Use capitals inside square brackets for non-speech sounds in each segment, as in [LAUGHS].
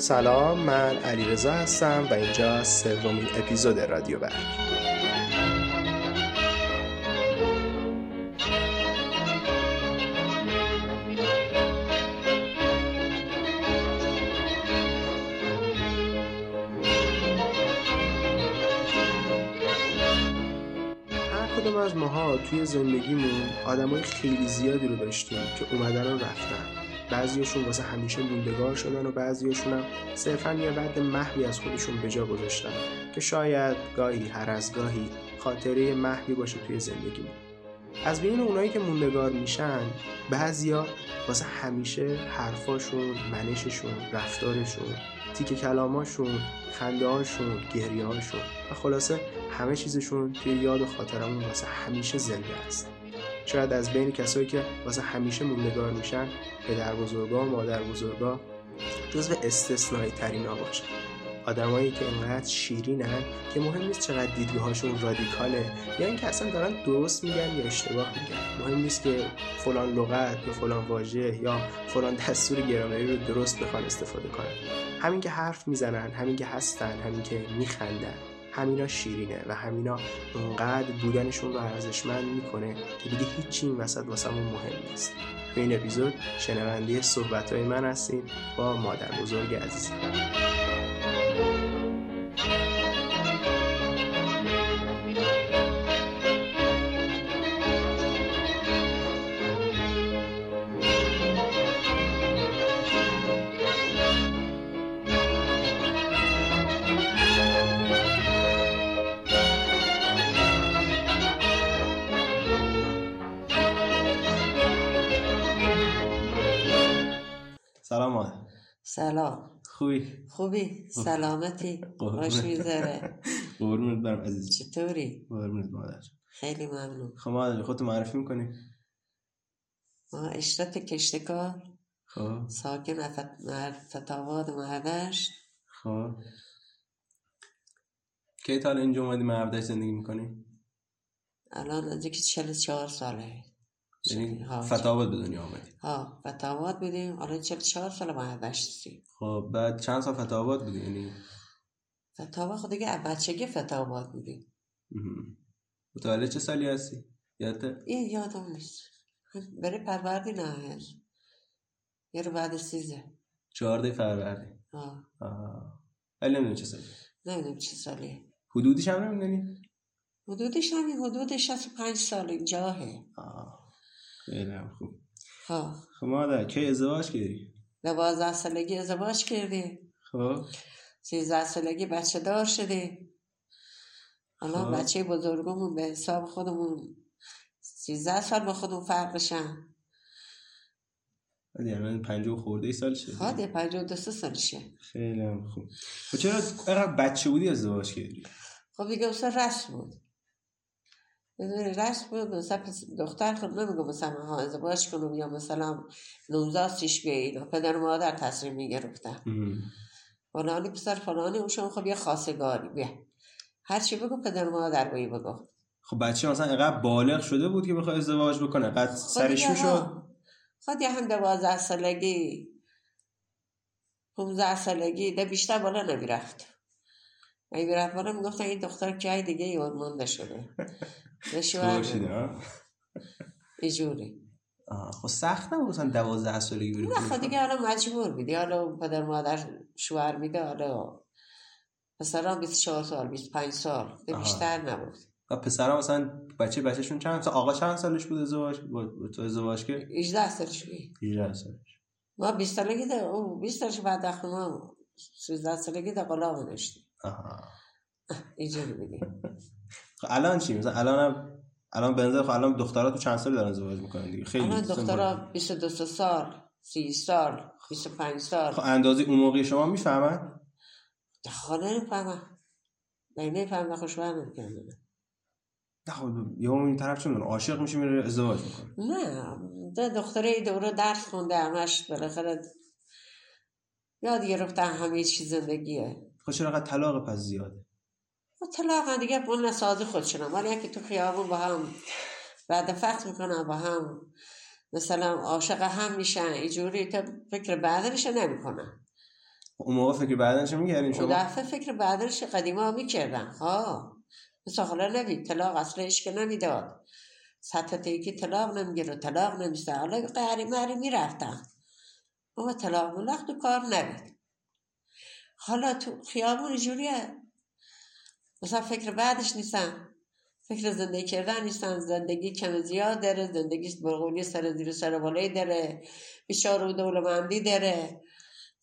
سلام من علیرضا هستم و اینجا سومین اپیزود رادیو برگ. کدوم از ماها توی زندگیمون آدمای خیلی زیادی رو داشتیم که اومدن و رفتن. بعضیاشون واسه همیشه موندگار شدن و بعضیاشون هم صرفا یه رد محوی از خودشون به جا گذاشتن که شاید گاهی هر از گاهی خاطره محوی باشه توی زندگیمون از بین اونایی که موندگار میشن بعضیا واسه همیشه حرفاشون، منششون، رفتارشون، تیک کلاماشون، خنده هاشون، گریه هاشون و خلاصه همه چیزشون توی یاد و خاطرمون واسه همیشه زنده است. شاید از بین کسایی که واسه همیشه موندگار میشن پدر بزرگا و مادر بزرگا جزو استثنایی ترین ها باشن آدمایی که انقدر شیرینن که مهم نیست چقدر دیدگاهاشون رادیکاله یا اینکه اصلا دارن درست میگن یا اشتباه میگن. مهم نیست که فلان لغت یا فلان واژه یا فلان دستور گرامری رو درست بخوان استفاده کنن. همین که حرف می‌زنن همین که هستن همین که میخندن. همینا شیرینه و همینا اونقدر بودنشون رو ارزشمند می‌کنه که دیگه هیچی این وسط واسمون مهم نیست. تو این اپیزود شنونده صحبت های من هستین با مادر بزرگ عزیزم. سلام. خوبی؟ خوبی؟ سلامتی. خوش می‌ذاره. قربونت برم عزیز. چطوری؟ قربونت مادر. خیلی ممنون. خب مادر خودتو معرفی می‌کنی؟ ما اشرت کشتکار. خب. ساکن فت... فتاواد مهدشت خب. کی تا اینجا اومدی؟ مهردش زندگی می‌کنی؟ الان که چل چهار ساله. یعنی ها فتاوت به دنیا آمدی. ها فتاواد بودیم. چل چهار سال مهدشت هستیم خب بعد چند سال فتاوت بودی؟ یعنی فتاواد خود دیگه از بچگی فتاواد بودیم. متولد چه سالی هستی؟ یادته این یادم نیست. بره پروردی نه هست یه رو بعد سیزه. چهارده فروردین. ها. آه. ولی نمی‌دونی چه سالی. نمی‌دونم چه سالیه حدودیش هم نمی‌دونی؟ حدودش همین حدود 65 سال اینجاهه. آه. خیلی هم خوب. ها خب مادر کی ازدواج کردی؟ دوازده سالگی ازدواج کردیم خب. سیزده سالگی بچه دار شدیم الان خب. بچه بزرگمون به حساب خودمون سیزده سال با خودمون فرقشن بعد یعنی پنجاه خورده ای سال شد و دو سه سالشه خیلی هم خوب. خب چرا اینقدر بچه بودی ازدواج کردی؟ خب دیگه مثلا رسم بود. بدون رسم بود مثلا دختر خود نمیگو مثلا ها ازدواج کنم یا مثلا نوزاستش بیایید. و پدر و مادر تصمیم می‌گرفتن. فلانی پسر فلانی اون شما خب یه خواستگاری. بیا. هرچی بگو پدر و مادر بایی بگو. خب بچه مثلا اینقدر بالغ شده بود که بخواد ازدواج بکنه. قد سرش می‌شد خود یه هم دوازده سالگی پونزده سالگی ده بیشتر بالا نمی‌رفت. اگه می‌رفت بالا می‌گفتن این دختر که دیگه یاد مانده شده ها اینجوری خب سخت نبود مثلا دوازده سالگی بری نه خود دیگه حالا مجبور بیدی حالا پدر مادر شوهر میده حالا پسران 24 سال 25 سال. بیشتر نبود. و پسرا مثلا بچه بچهشون چند؟ سال آقا چند سالش بود ازدواج؟ تو ازدواج کرد 18 سالش بود. 18 سالش. ما 20 سالگی ده او 20 سالش بعد دخل ما 13 سالگی ده قلاق داشتیم آها. اینجوری بیدی [LAUGHS] خب الان چی؟ مثلا الان هم الان به نظر خب الان دخترها تو چند سال دارن ازدواج می‌کنن دیگه؟ خیلی الان دخترها بالا. 22 سال 30 سال 25 سال. خب اندازه اون موقع شما می‌فهمن؟ خانه نمی‌فهمم نه نمی‌فهمم خوشبه نمی‌کنم نه خب یهو این طرف چون عاشق میشه میره ازدواج می‌کنه. نه ده دختره دوره درس خونده همش بالاخره یاد گرفتن همه چی زندگیه. خب چرا طلاق پس زیاده؟ و طلاق دیگه اون نسازی خودشونم ولی که تو خیابون با هم بعد فقط می‌کنن با هم مثلا عاشق هم میشن اینجوری تا فکر بعدش نمی‌کنن. اون موقع فکر بعدش می‌کردین اون شما؟ دفعه فکر بعدش قدیما می‌کردن. ها. مثل حالا نبید طلاق اصلا که نمی‌داد. سطح تیکی طلاق نمی‌گیره طلاق نمیسته حالا قهری مهری می‌رفتن. اما طلاق ملق تو کار نبید حالا تو خیابون جوریه مثلا فکر بعدش نیستن. فکر زندگی کردن نیستن. زندگی کم زیاد داره. زندگی برغونی سر زیر سر بالایی داره. بیچاره و دولمندی داره.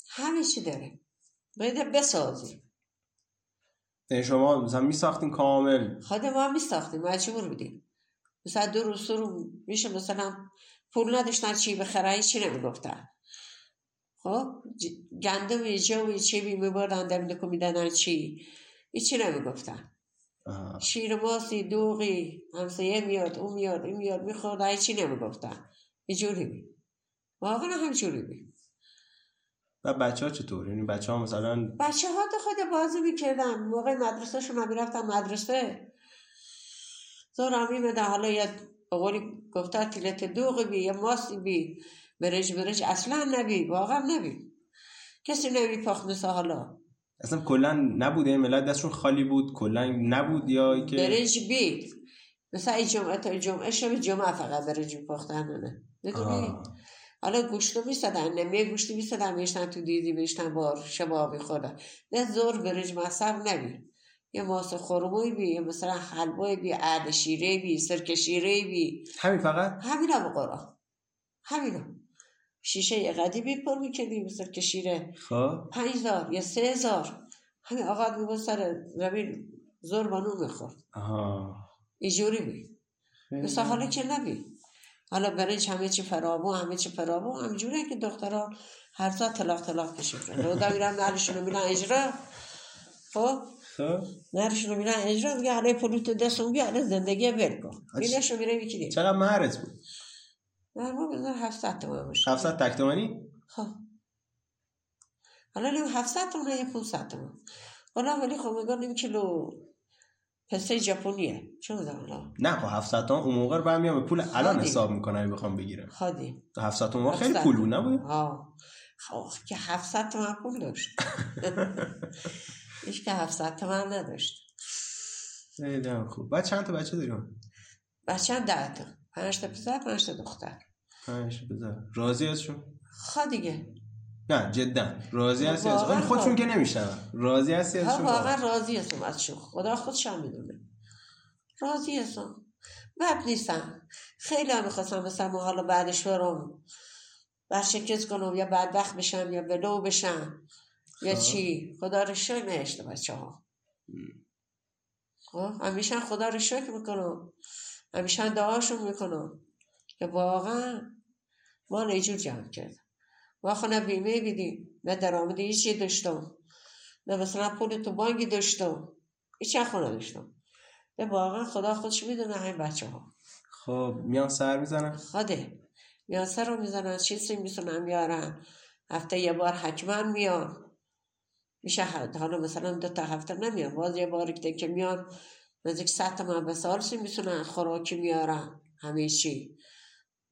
همه چی داره. باید بسازی یعنی شما مثلا میساختین کامل. خود ما میساختیم. مجبور بودیم؟ مثلا دو روز رو میشه مثلا پول نداشتن چی بخره چی نمی‌گفتن. خب؟ گندم جو چی بی میبردن دم می‌دادن چی؟ هیچی نمی‌گفتن. شیر ماسی دوغی همسایه میاد اون میاد این میاد می‌خورد هیچی نمی‌گفتن. اینجوری بی واقعا همجوری بی و بچه ها چطور؟ یعنی بچه ها مثلا بچه ها تو خود بازی می‌کردن. موقع مدرسه شما می‌رفتن مدرسه. زورا میمده حالا یا به قولی گفته تیلت دوغی بی یا ماسی بی. برج برج اصلا نبی. واقعا نبی. کسی نبی مثل حالا. اصلا کلا نبود این ملت دستشون خالی بود. کلا نبود یا که برنج بید مثلا این جمعه تا جمعه شب جمعه فقط برنج میپختن نه. حالا گوشتو میسدن نمیه گوشتی میسدن میشتن تو دیدی میشتن بار شبا میخوردن نه زور برنج مصب نبی. یه ماس خورموی بی یه مثلا حلوای بی عد شیره بی سرک شیره بی. همین فقط؟ همینا به قرآن همینا شیشه یه قدیمی پر می‌کردیم سرک شیره. خب. پنج هزار یا سه هزار همین آقا میبود سر زمین زور بانو می‌خورد. آها. اینجوری بی مثل حالا که نبی حالا برنج همه چی فرابو همه چی فرابو همجوری که دخترها هر ساعت طلاق طلاق کشید رودا میرن نرشونو میرن اجرا. خب. خب. نرشونو میرن اجرا میگه حالا پولو تو دستون بیا حالا زندگی ول کن. بینشو میره می‌کنی چقدر مهرت بود. نه ما بذار 700 تومن باشه. 700 تک تومانی خب. حالا نیم 700 تومن یا 500 تومن. حالا ولی خب میگن نیم کیلو پسته ژاپنیه. چه حالا. نه خب 700 تومن اون موقع رو برمیام به پول الان. حساب می‌کنم اگه بخوام بگیرم. خادی 700 تومن خیلی 700 پول بود نبود؟ ها خب که 700 تومن پول داشت. [LAUGHS] هیچ که 700 تومن نداشت. هم خوب. بعد چند تا بچه داریم؟ بچه هم ده تا. پنج تا پسر پنج تا دختر. بذار راضی ازشون خوا دیگه. نه جدا. راضی هستی از واقعا ولی خودشون خب. که نمیشن راضی هستی ازشون واقعا راضی هستم ازشون خدا خودشم می‌دونه راضی هستم. بد نیستم. خیلی هم می‌خواستم مثلا حالا بعدش برم. برشکست کنم یا بدبخت بشم یا بلو بشم. یا خب. چی؟ خدا رو شکر نهشته بچه ها خب همیشه خدا رو شکر می‌کنم. همیشه دعاشون می‌کنم. که واقعا ما نیجور جمع کردم ما خب نه بیمه بیدیم نه درآمد هیچی داشتم نه مثلا پول تو بانکی داشتم هیچ خونه داشتم به واقعا خدا خودش می‌دونه همین بچه ها خب میان سر می‌زنن؟ خوده میان سر رو می‌زنن چیزی می‌تونن بیارن؟ هفته یه بار حتما میان. میشه حالا مثلا دو تا هفته نمیان باز یه بار که میان نزدیک صد تومن به سال سی می‌تونن خوراکی میارن همه چی.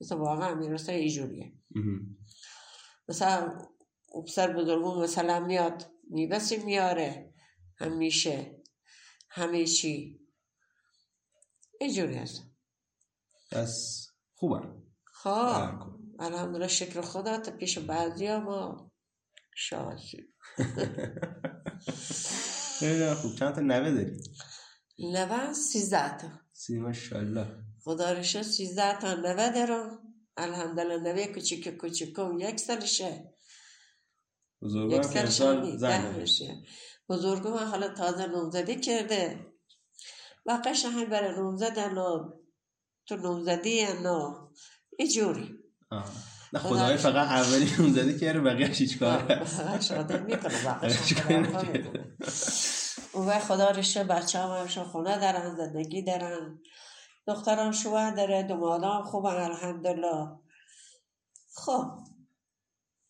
مثلا واقعا می‌رسه اینجوریه. مثلا پسر بزرگون مثلا میاد میبسی میاره. همیشه. همه چی. اینجوری هست. پس خوبم خب. الحمدلله شکر خدا تا پیش بعضی ما. هم خوب. چند تا نوه داری نوه سیزده تا. سی ماشاءالله. خدا رو شد سیزده تا نوه دارم الحمدلله نوه کوچیک کوچیکم یک سالشه بزرگان یک زن. میشه بزرگم حالا تازه نوزدی کرده. بقیش همین برای نوزدن و تو نوزدی و. نه خدا خدای فقط اولی اون زدی که بقیهش هیچ کار بقیش آدم می‌کنه. اون وقت خدا رشه بچه هم همشون خونه دارن زندگی دارن. دختران شوهر داره دمادام خوبن الحمدلله. خب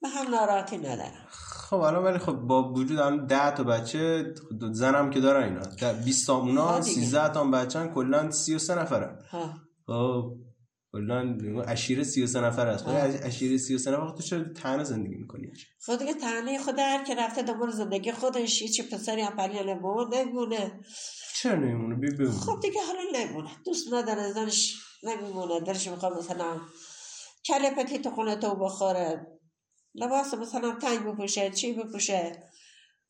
به هم ناراحتی ندارم. خب الان ولی خب با وجود الان 10 تا بچه زنم که دارن اینا. ده- 20 تا اونا ها دیگه. 13 تا بچه‌ن کلا 33 نفرن. ها خب کلا اشیره 33 نفر است. خب اشیره 33 نفر تو چرا تنها زندگی می‌کنی؟ خود دیگه تنها خود هر که رفته دنبال زندگی خودش چه پسری هم پریال نمونه چرا نمیمونه؟ بی بمونه خب دیگه حالا نمیمونه. دوست نداره زنش نمیمونه. درش می‌خواد مثلا کله پتی تو خونه تو بخوره. لباس مثلا تنگ بپوشه چی بپوشه؟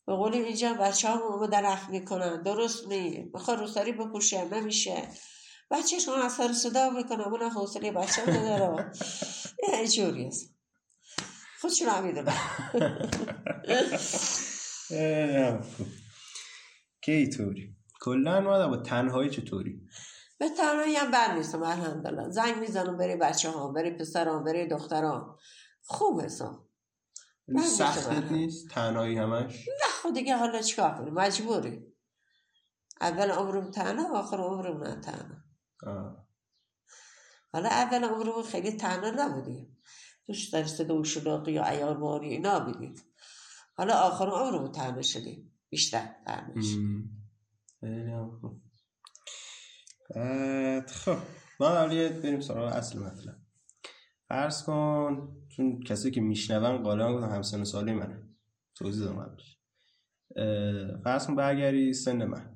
به اینجا بچه هم اومدن رخ می‌کنن. درست نی بخواد روسری بپوشه نمیشه. بچهش از سر صدا می‌کنه. اون حوصله بچه نداره. اینجوری است. خودشون هم می‌دونه [LAUGHS] کی طوری کلا ما با تنهایی چطوری؟ به تنهایی هم بر نیستم الحمدلله. زنگ می‌زنم بری بچه ها بری پسر ها بری دختر ها خوب هستم سخت نیست؟ تنهایی همش؟ نه خود دیگه حالا چیکار کنی مجبوری. اول عمرم تنها آخر عمرم نه تنها حالا اول عمرمون خیلی تنها نبودیم. توش در صدا و یا ایار ماری اینا بودیم. حالا آخر عمرمون تنها شدیم. بیشتر تنها خب ما اولیه بریم سراغ اصل مطلب. فرض کن چون کسی که میشنون قالا گفتم همسن سالی منه. توضیح دارم قبلش. فرض کن برگری سن من.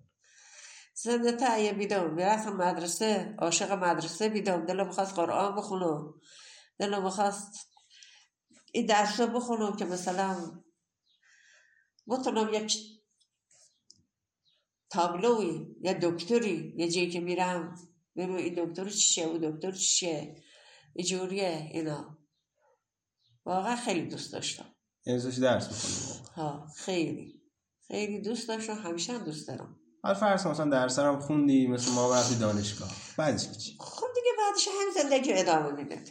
سن تا بیدم می‌رفتم مدرسه عاشق مدرسه بیدم دلم می‌خواست قرآن بخونم دلم می‌خواست این درس رو بخونم که مثلا بتونم یک تابلوی یا دکتری یه جایی که میرم ببینم این دکتر چیه؟ و دکتر چیه؟ اینجوریه اینا. واقعا خیلی دوست داشتم. ازش درس می‌کنم ها خیلی. خیلی دوست داشتم. همیشه هم دوست دارم. حال فرض مثلا درس هم خوندی مثل ما وقتی دانشگاه. بعدش چی؟ خب دیگه بعدش هم زندگی ادامه میده.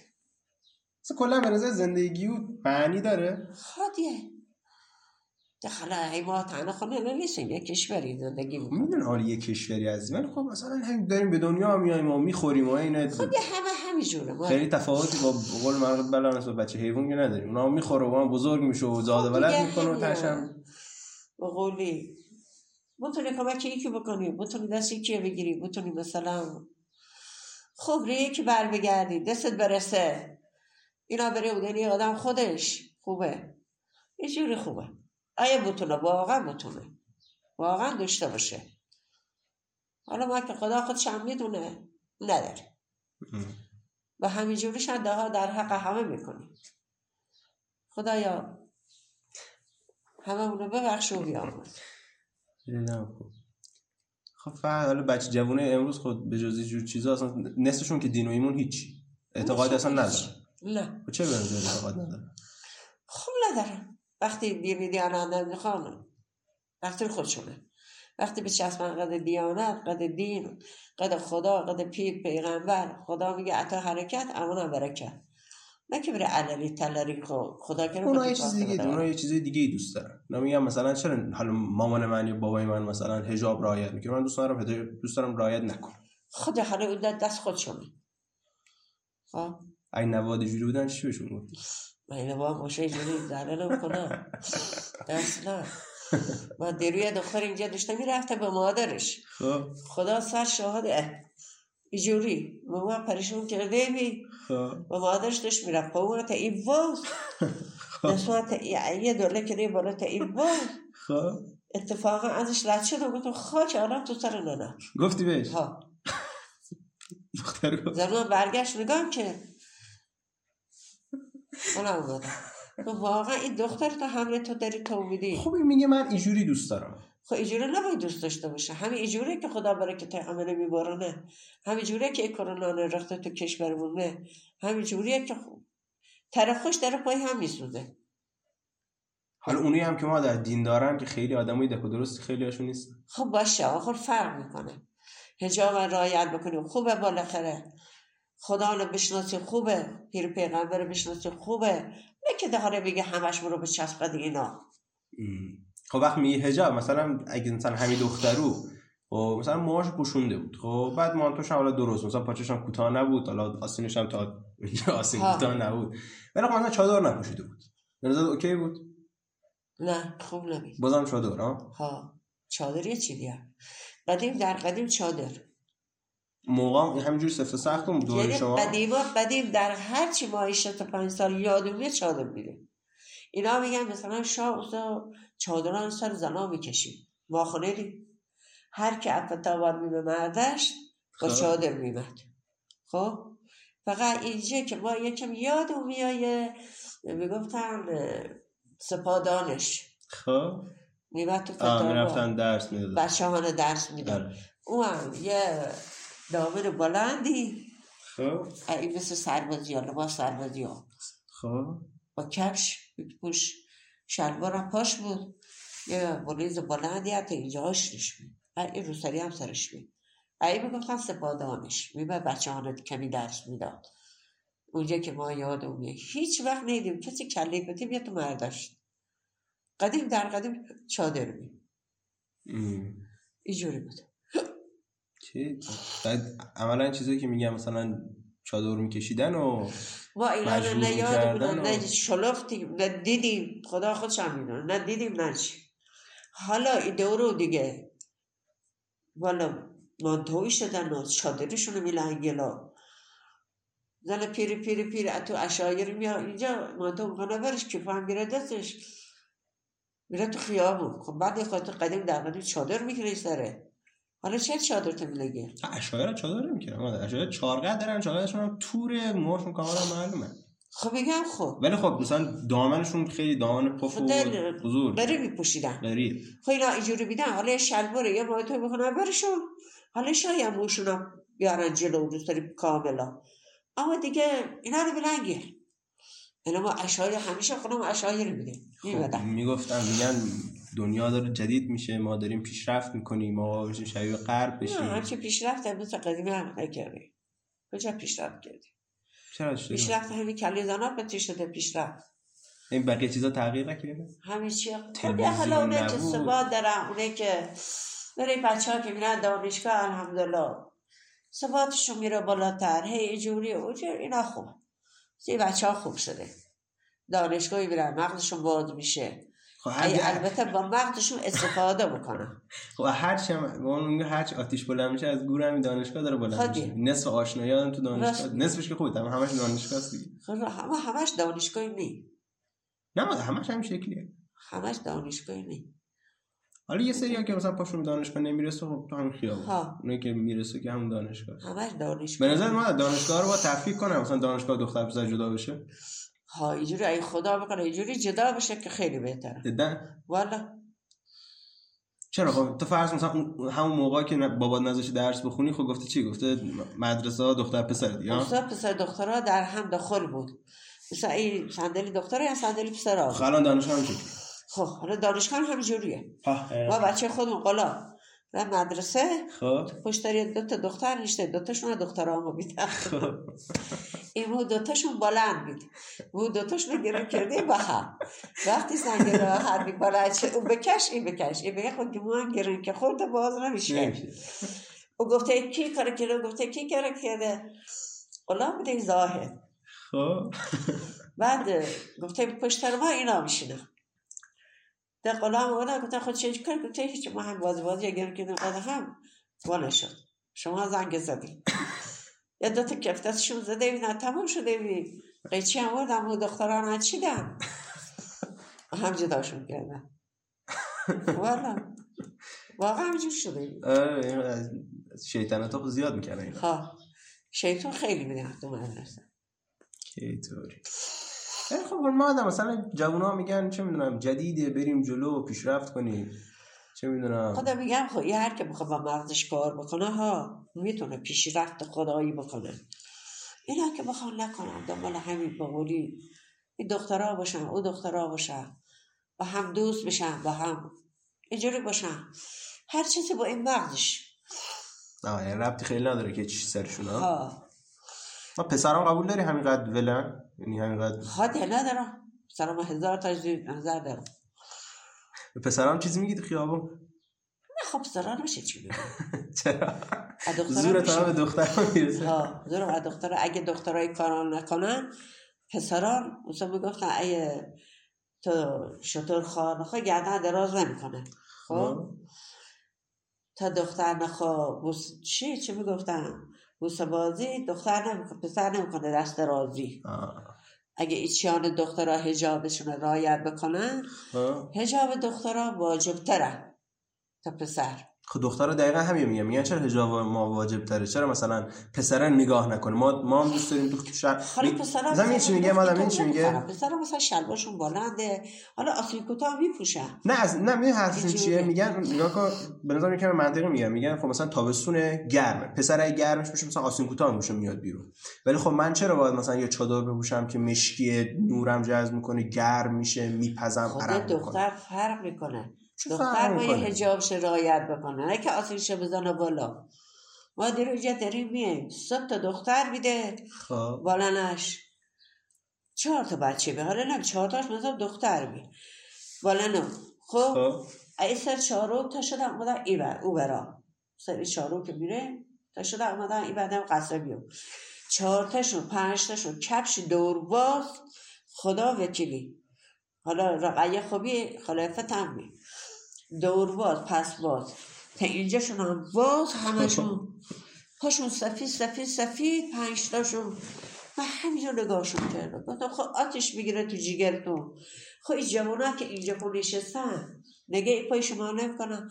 مثلا کلا به نظر زندگی معنی داره؟ خودیه دخل ای ما تنها خونه نیستیم یه کشوری زندگی می‌کنیم. میدون حالا یه کشوری از ولی خب مثلا هم داریم به دنیا میایم و می‌خوریم و اینا. خب همه همینجوره خیلی تفاوتی با قول مرغ بلا نسبت بچه حیوان که نداریم. اونا می‌خوره و هم بزرگ میشه و زاده ولد خب می‌کنه و تشم. به قولی. بتونی کمک یکی بکنی بتونی دست یکی بگیری بتونی مثلا خب ری که بر بگردی دستت برسه. اینا بره بودنی آدم خودش خوبه. یه جوری خوبه. آیا بتونه؟ واقعا بتونه. واقعا داشته باشه. حالا ما که خدا خودش هم می‌دونه نداره. و همینجوری شده ها در حق همه می‌کنیم خدایا همه اونو ببخش و بیامرز خب. فقط حالا بچه جوونه امروز خود به جز جور چیزا اصلا نصفشون که دین و ایمون هیچی. اعتقاد اصلا نداره نه. خب چه به اعتقاد نداره خب ندارم. وقتی دینی دیانت می‌خوان وقتی خودشونه. وقتی به چسبن قد دیانت قد دین قد خدا قد پیر پیغمبر خدا میگه عطا حرکت امون برکت. نه که بره عللی تلری خدا کنه اونا یه چیز دیگه اونا یه چیز دیگه دوست دارن. نمیگم مثلا چرا حالا مامان من یا بابای من مثلا حجاب رعایت می‌کنه؟ من دوست دارم دوست دارم رعایت نکنم. خود حالا اون دست خودشونه خب؟ این نواد جوری بودن چی بهشون گفت من با باشه جوری زنه نمی‌کنم اصلا ما دیروی دختر اینجا داشته می‌رفته به مادرش. خب. خدا سر شاهده. اینجوری ما پریشون کرده می. و مادرش داشت می‌رفت پا تا این باز نسبت یه دوله که بالا تا این باز اتفاقا ازش رد شد و گفتم خاک آرام تو سر ننه گفتی بهش؟ ها. دختر گفت. زمان برگشت نگاه که اونا اومدن واقعا این دختر تو همه تو داری تو میدی خب میگه من اینجوری دوست دارم. خب اینجوری نباید دوست داشته باشه. همین اینجوری که خدا برکت عمل میبارنه همین جوریه که کرونا رخته تو کشورمونه همین جوریه که خب طرف خوش در پای هم میسوزه. حالا اونی هم که ما در دین دارن که خیلی آدمای دک و درست خیلی هاشون نیست. خب باشه آخر فرق می‌کنه. حجاب رعایت بکنیم. خوبه بالاخره. خدا رو بشناسی خوبه. پیر پیغمبر بشناسی خوبه. نه که داره بگه همش برو به چسب اینا. خب وقت میگه حجاب مثلا اگه مثلا همین دخترو خب مثلا موهاش پوشونده بود. خب بعد مانتوش هم حالا درست مثلا پاچش هم کوتاه نبود حالا آسینش هم تا آسین کوتاه نبود. ولی خب مثلا چادر نپوشیده بود. نظر اوکی بود؟ نه خوب نبود. بازم چادر ها؟ ها. چادر یه چی دیگه قدیم در قدیم چادر. موقع همینجور سفت سخت بود یعنی شما قدیما قدیم در هر چی ما 65 سال یادم میاد چادر میره اینا میگن مثلا شاه اوسا چادران سر زنا می‌کشیم. ما خونه هر که افتابار می به مردش با خب. چادر میمد خب؟ فقط اینجا که ما یکم یادم میایه می‌گفتن سپادانش. خب. میمد تو می‌رفتن درس می‌دادن. بچه درس میدن آره. او هم یه دامن بلندی. خب. این مثل سربازی ها لباس سربازی ها. خب. با کفش پوش شلوار هم پاش بود. یه بلیز بلندی حتی اینجا هاشتش بود. این روسری هم سرش بود این می‌گفتن سپادانش میبه بچه ها کمی درس می‌داد. اونجا که ما یادم میاد هیچ وقت نیدیم. کسی کله کتی بیاد تو مردشت قدیم در قدیم چادر می ام. اینجوری بود. چی؟ بعد عملا چیزایی که میگم مثلا چادر میکشیدن و ما اینا رو نه یادمون می‌کردن نه و- شلفتیم نه دیدیم خدا خودش هم می‌دونه نه دیدیم نه چی حالا این دورو دیگه والا مانتوی شدن و چادرشون رو میلن گلا زن پیری پیری پیری تو اشایر میاد اینجا مانتو می‌کنه برش کیف هم میره دستش میره تو خیابون خب بعد خاطر قدیم در قدیم چادر می‌گیره سره حالا چه چادر تو میلگه اشایر چادر نمی‌کنن اشایر چارقد دارن چارقدشون هم تور موهاشون کاملا معلومه. خب میگم خب. ولی خب مثلا دامنشون خیلی دامن پف و خدا- بزرگ بره میپوشیدن. غریب خب اینا اینجوری بیدن حالا شلواره یه مایتو می‌کنن برشون حالا شاید موشون هم بیارن جلو دوست داری کاملا. اما دیگه اینا رو بلنگیر اینا ما اشایر همیشه خودم اشایر میدیم خب میبدن می‌گفتن میگن دنیا داره جدید میشه ما داریم پیشرفت می‌کنیم ما بشیم شبیه غرب نه بشیم همچه پیشرفت هم مثل قدیمی هم نکردیم. کجا پیشرفت کردیم؟ چرا شده پیشرفت همین کلی زنا پتی شده پیشرفت. این بقیه چیزا تغییر نکرده همین چی؟ خب تلویزیون حالا اونه که. ثبات دارن اونه که برای بچه ها که میرن دانشگاه الحمدلله. ثباتشون میره بالاتر. هی اینجوری اونجوری اینا خوب. سی بچه ها خوب شده. دانشگاهی میرن مغزشون باز میشه. خب ای هر البته با مغزشون استفاده بکنن. [LAUGHS] خب هر هم به اون میگه هر چی آتیش بلند میشه از گور همین دانشگاه داره بلند خودی. میشه. نصف آشنایان تو دانشگاه. نصفش که خودت هم همش دانشگاه هستی خب همه همش دانشگاهی نی. نه همش همین شکلیه. همش دانشگاهی نی. حالا یه سری که مثلا پاشون به دانشگاه نمی‌رسه خب تو همین خیابون. ها. اونایی که می‌رسه که همون دانشگاه. همش به دانشگاه نظر ما دانشگاه رو با تفکیک کنم مثلا دانشگاه دختر پسر جدا بشه. ها اینجوری ای خدا بکنه اینجوری جدا بشه که خیلی بهتره. جدا؟ والا. چرا؟ خب تو فرض مثلا همون موقع که بابات نذاشته درس بخونی خب گفته چی؟ گفته مدرسه دختر پسر دیگه؟ استاد پسر دخترها در هم داخل بود. مثلا این صندلی دختر یا صندلی پسر خب الان دانشگاه هم خب حالا دانشگاه هم ها ما بچه خودمون قلا و مدرسه. خب. پشتری دو تا دختر نشته دو تاشون دخترامو میدن. خب. این دو تاشون بلند بود مو دو تاشون گرم کرده با هم. وقتی را هر بی بلند شد اون بکش این بکش. این بکش خود که مو هم گرم که خورده باز نمیشه. او گفته کی کار کرده؟ گفته کی کار کرده؟ قلا بوده زاهد خب. بعد گفته پشت ما اینا میشینه در غلام اونا گفتن خود چه کار گفته هیچ ما هم باز بازی اگر که قد هم والا شد شما زنگ زدی یا دو تا کفتشون زده بینن تمام شده بی قیچی هم بردم و دختران چیدن؟ [LAUGHS] هم جداشون کردن. والا. واقعا همجور شده آره شیطنت ها زیاد می‌کنه اینا. ها شیطان خیلی میدن تو مدرسه. کی طوری؟ ای خب ما آدم مثلا جوونا ها میگن چه می‌دونم جدیده بریم جلو پیشرفت کنیم چه می‌دونم. خدا میگم خب یه هر که بخواد با مغزش کار بکنه ها می‌تونه پیشرفت خدایی بکنه. اینا که بخوان نکنن دنبال همین بقولی این دخترها باشن او دخترها باشن. با هم دوست بشن با هم اینجوری باشن. هر چیزی با این مغزش. نه یعنی ربطی خیلی نداره که چی سرشون ها. ما پسران قبول داری همینقدر ولن؟ یعنی همینقدر خاطر ندارم. سر ما هزار تا نظر دارم به پسران چیزی میگی تو خیابون؟ نه خب سران میشه چی بگم. [LAUGHS] چرا؟ زور. تا به دختر می‌رسه. ها زورم از دختر اگه دخترای کاران نکنن پسران مثلا می‌گفتن اگه تو شطور خانه خواهی گردن دراز نمی‌کنه. خب؟ تا دختر نخوا بوس چی؟ چی می‌گفتم بوسه بازی دختر نمی‌کنه پسر نمی‌کنه دست رازی. اگه ایچیان دخترها هجابشون رایت بکنن هجاب دخترها واجب تره تا پسر. خب دخترها دقیقا همین میگن میگن چرا حجاب ما واجب تره چرا مثلا پسرا نگاه نکنه؟ ما ما هم دوست داریم تو شهر حالا پسرا زمین چی میگه؟ مادام این چی میگه؟ پسرا مثلا شلوارشون بلنده. حالا آسین کوتاه میپوشن. نه از نه می حرفشون چیه؟ میگن نگاه کن به نظر میاد منطقی میگن میگن خب مثلا تابستون گرمه. پسر گرمش میشه مثلا آسین کوتاه میشه میاد بیرون. ولی خب من چرا باید مثلا یه چادر بپوشم که مشکی نورم جذب می‌کنه گرم میشه میپزم خود دختر فرق می‌کنه. دختر با یه هجابش رایت بکنه نه که آسیرش بزنه بالا ما اینجا داریم میایم. صد تا دختر میده. خب. بالانش چهار تا بچه به حالا نم چهار تاش مثلا دختر بی بالانو خب؟ خب. ای سر چهارو تا شده اومدن ای بر او برا سر چهارو که میره تا شده اومدن ای بعدم قصر بیو چهار تاشون پنج تاشون کپش دور باز خدا وکیلی. حالا رقیه خوبی خلافت هم می دور باز پس باز. تا اینجاشون هم باز همشون پاشون سفید سفید سفید پنج تاشون. من همینجا نگاهشون کردم. گفتم خب آتش بگیره تو جیگرتون. خب این جوانا که اینجا خون نشستن نگه ای پای شما نمی‌کنم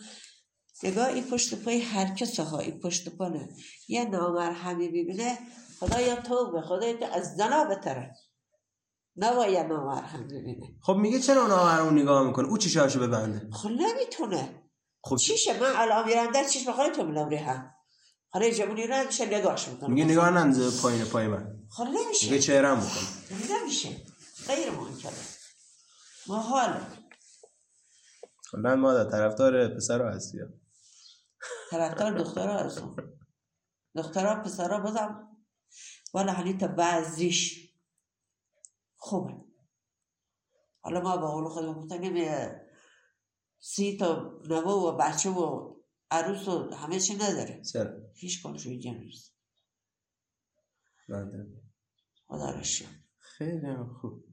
نگاه این پشت پای هر کس ها این پشت پانه یه نامرحمی ببینه خدایا توبه خدایا تو از زنا بتره نباید نامرهم ببینه. خب میگه چرا نامرهم نگاه می‌کنه؟ او چیشاشو ببنده؟ خب نمی‌تونه. خب چیشه؟ من الان میرم در چشم خواهی تو میلم ریحم حالا جمعونی رو میشه نگاهش می‌کنه؟ میگه نگاه ننزه پایین پای من. خب نمیشه. میگه چهرم می‌کنه؟ نمیشه. غیر ممکنه محال. کلا مادر طرفدار پسر هستی طرفدار دخترها هستم. دخترها پسرها بازم والا حالی تا بعضیش خوبه. حالا ما با قول خودم گفتنیم سی تا نوه و بچه و عروس و همه چی نداره. چرا؟ هیچ کنش اینجا نیست. خدا شکر. خیلی خوب.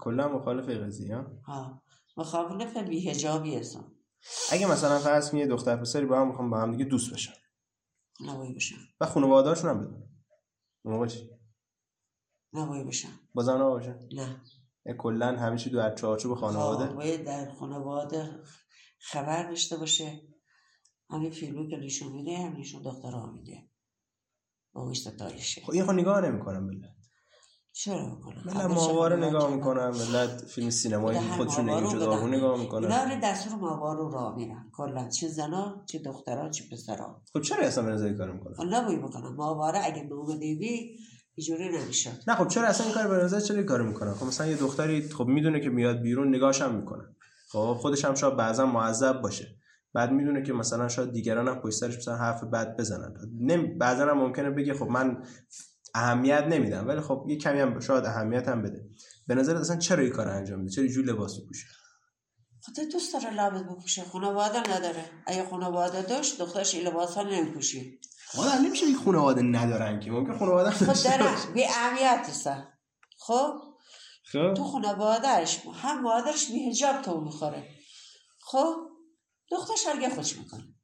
کلا مخالف قضیه ها. ها. مخالف بی هجابی هستم. اگه مثلا فرض کنید دختر پسری با هم می‌خوام با هم دیگه دوست بشن. نوایی بشن. و خانواده‌هاشون هم بدون اون موقع چی؟ نوایی بشن بازم نباشه نه. کلا همه چی در چارچوب خانواده؟ باید در خانواده خبر داشته باشه. همین فیلمی که نشون میده هم نشون دخترها میده. با ستایشه خب این خب نگاه نمی‌کنم ملت چرا می‌کنم؟ ملت ماهواره نگاه می‌کنم ملت فیلم سینمایی خودشون اینجا دارو نگاه اینا رو دستور ماهوارو را میرن کلا. چه زنا چه دخترها چه پسرها. خب چرا اصلا به نظر کار می‌کنن خب نباید بکنم. ماهواره اگه نومه دیوی اینجوری نمی‌شد نه خب چرا اصلا این کار به نظر چرا کار می‌کنن خب مثلا یه دختری خب می‌دونه که میاد بیرون نگاهش هم می‌کنه. خب خودش هم شاید بعضا معذب باشه. بعد می‌دونه که مثلا شاید دیگران هم پشت سرش مثلا حرف بد بزنن. بعضا هم ممکنه بگه خب من اهمیت نمیدم ولی خب یه کمی هم شاید اهمیت هم بده. به نظر اصلا چرا این کار انجام میده؟ چرا جور لباس بپوشه خدا دوست داره لبت بپوشه خانواده نداره. اگه خانواده داشت دخترش این لباس ها نمیپوشی آدم نمیشه این خانواده ندارن که؟ ممکن خانواده خب دارن بی اهمیت هستن خب؟ خب. تو خانوادهش هم مادرش بی هجاب تو می‌خوره. خب؟ دخترش هرگه خوش می‌کنه.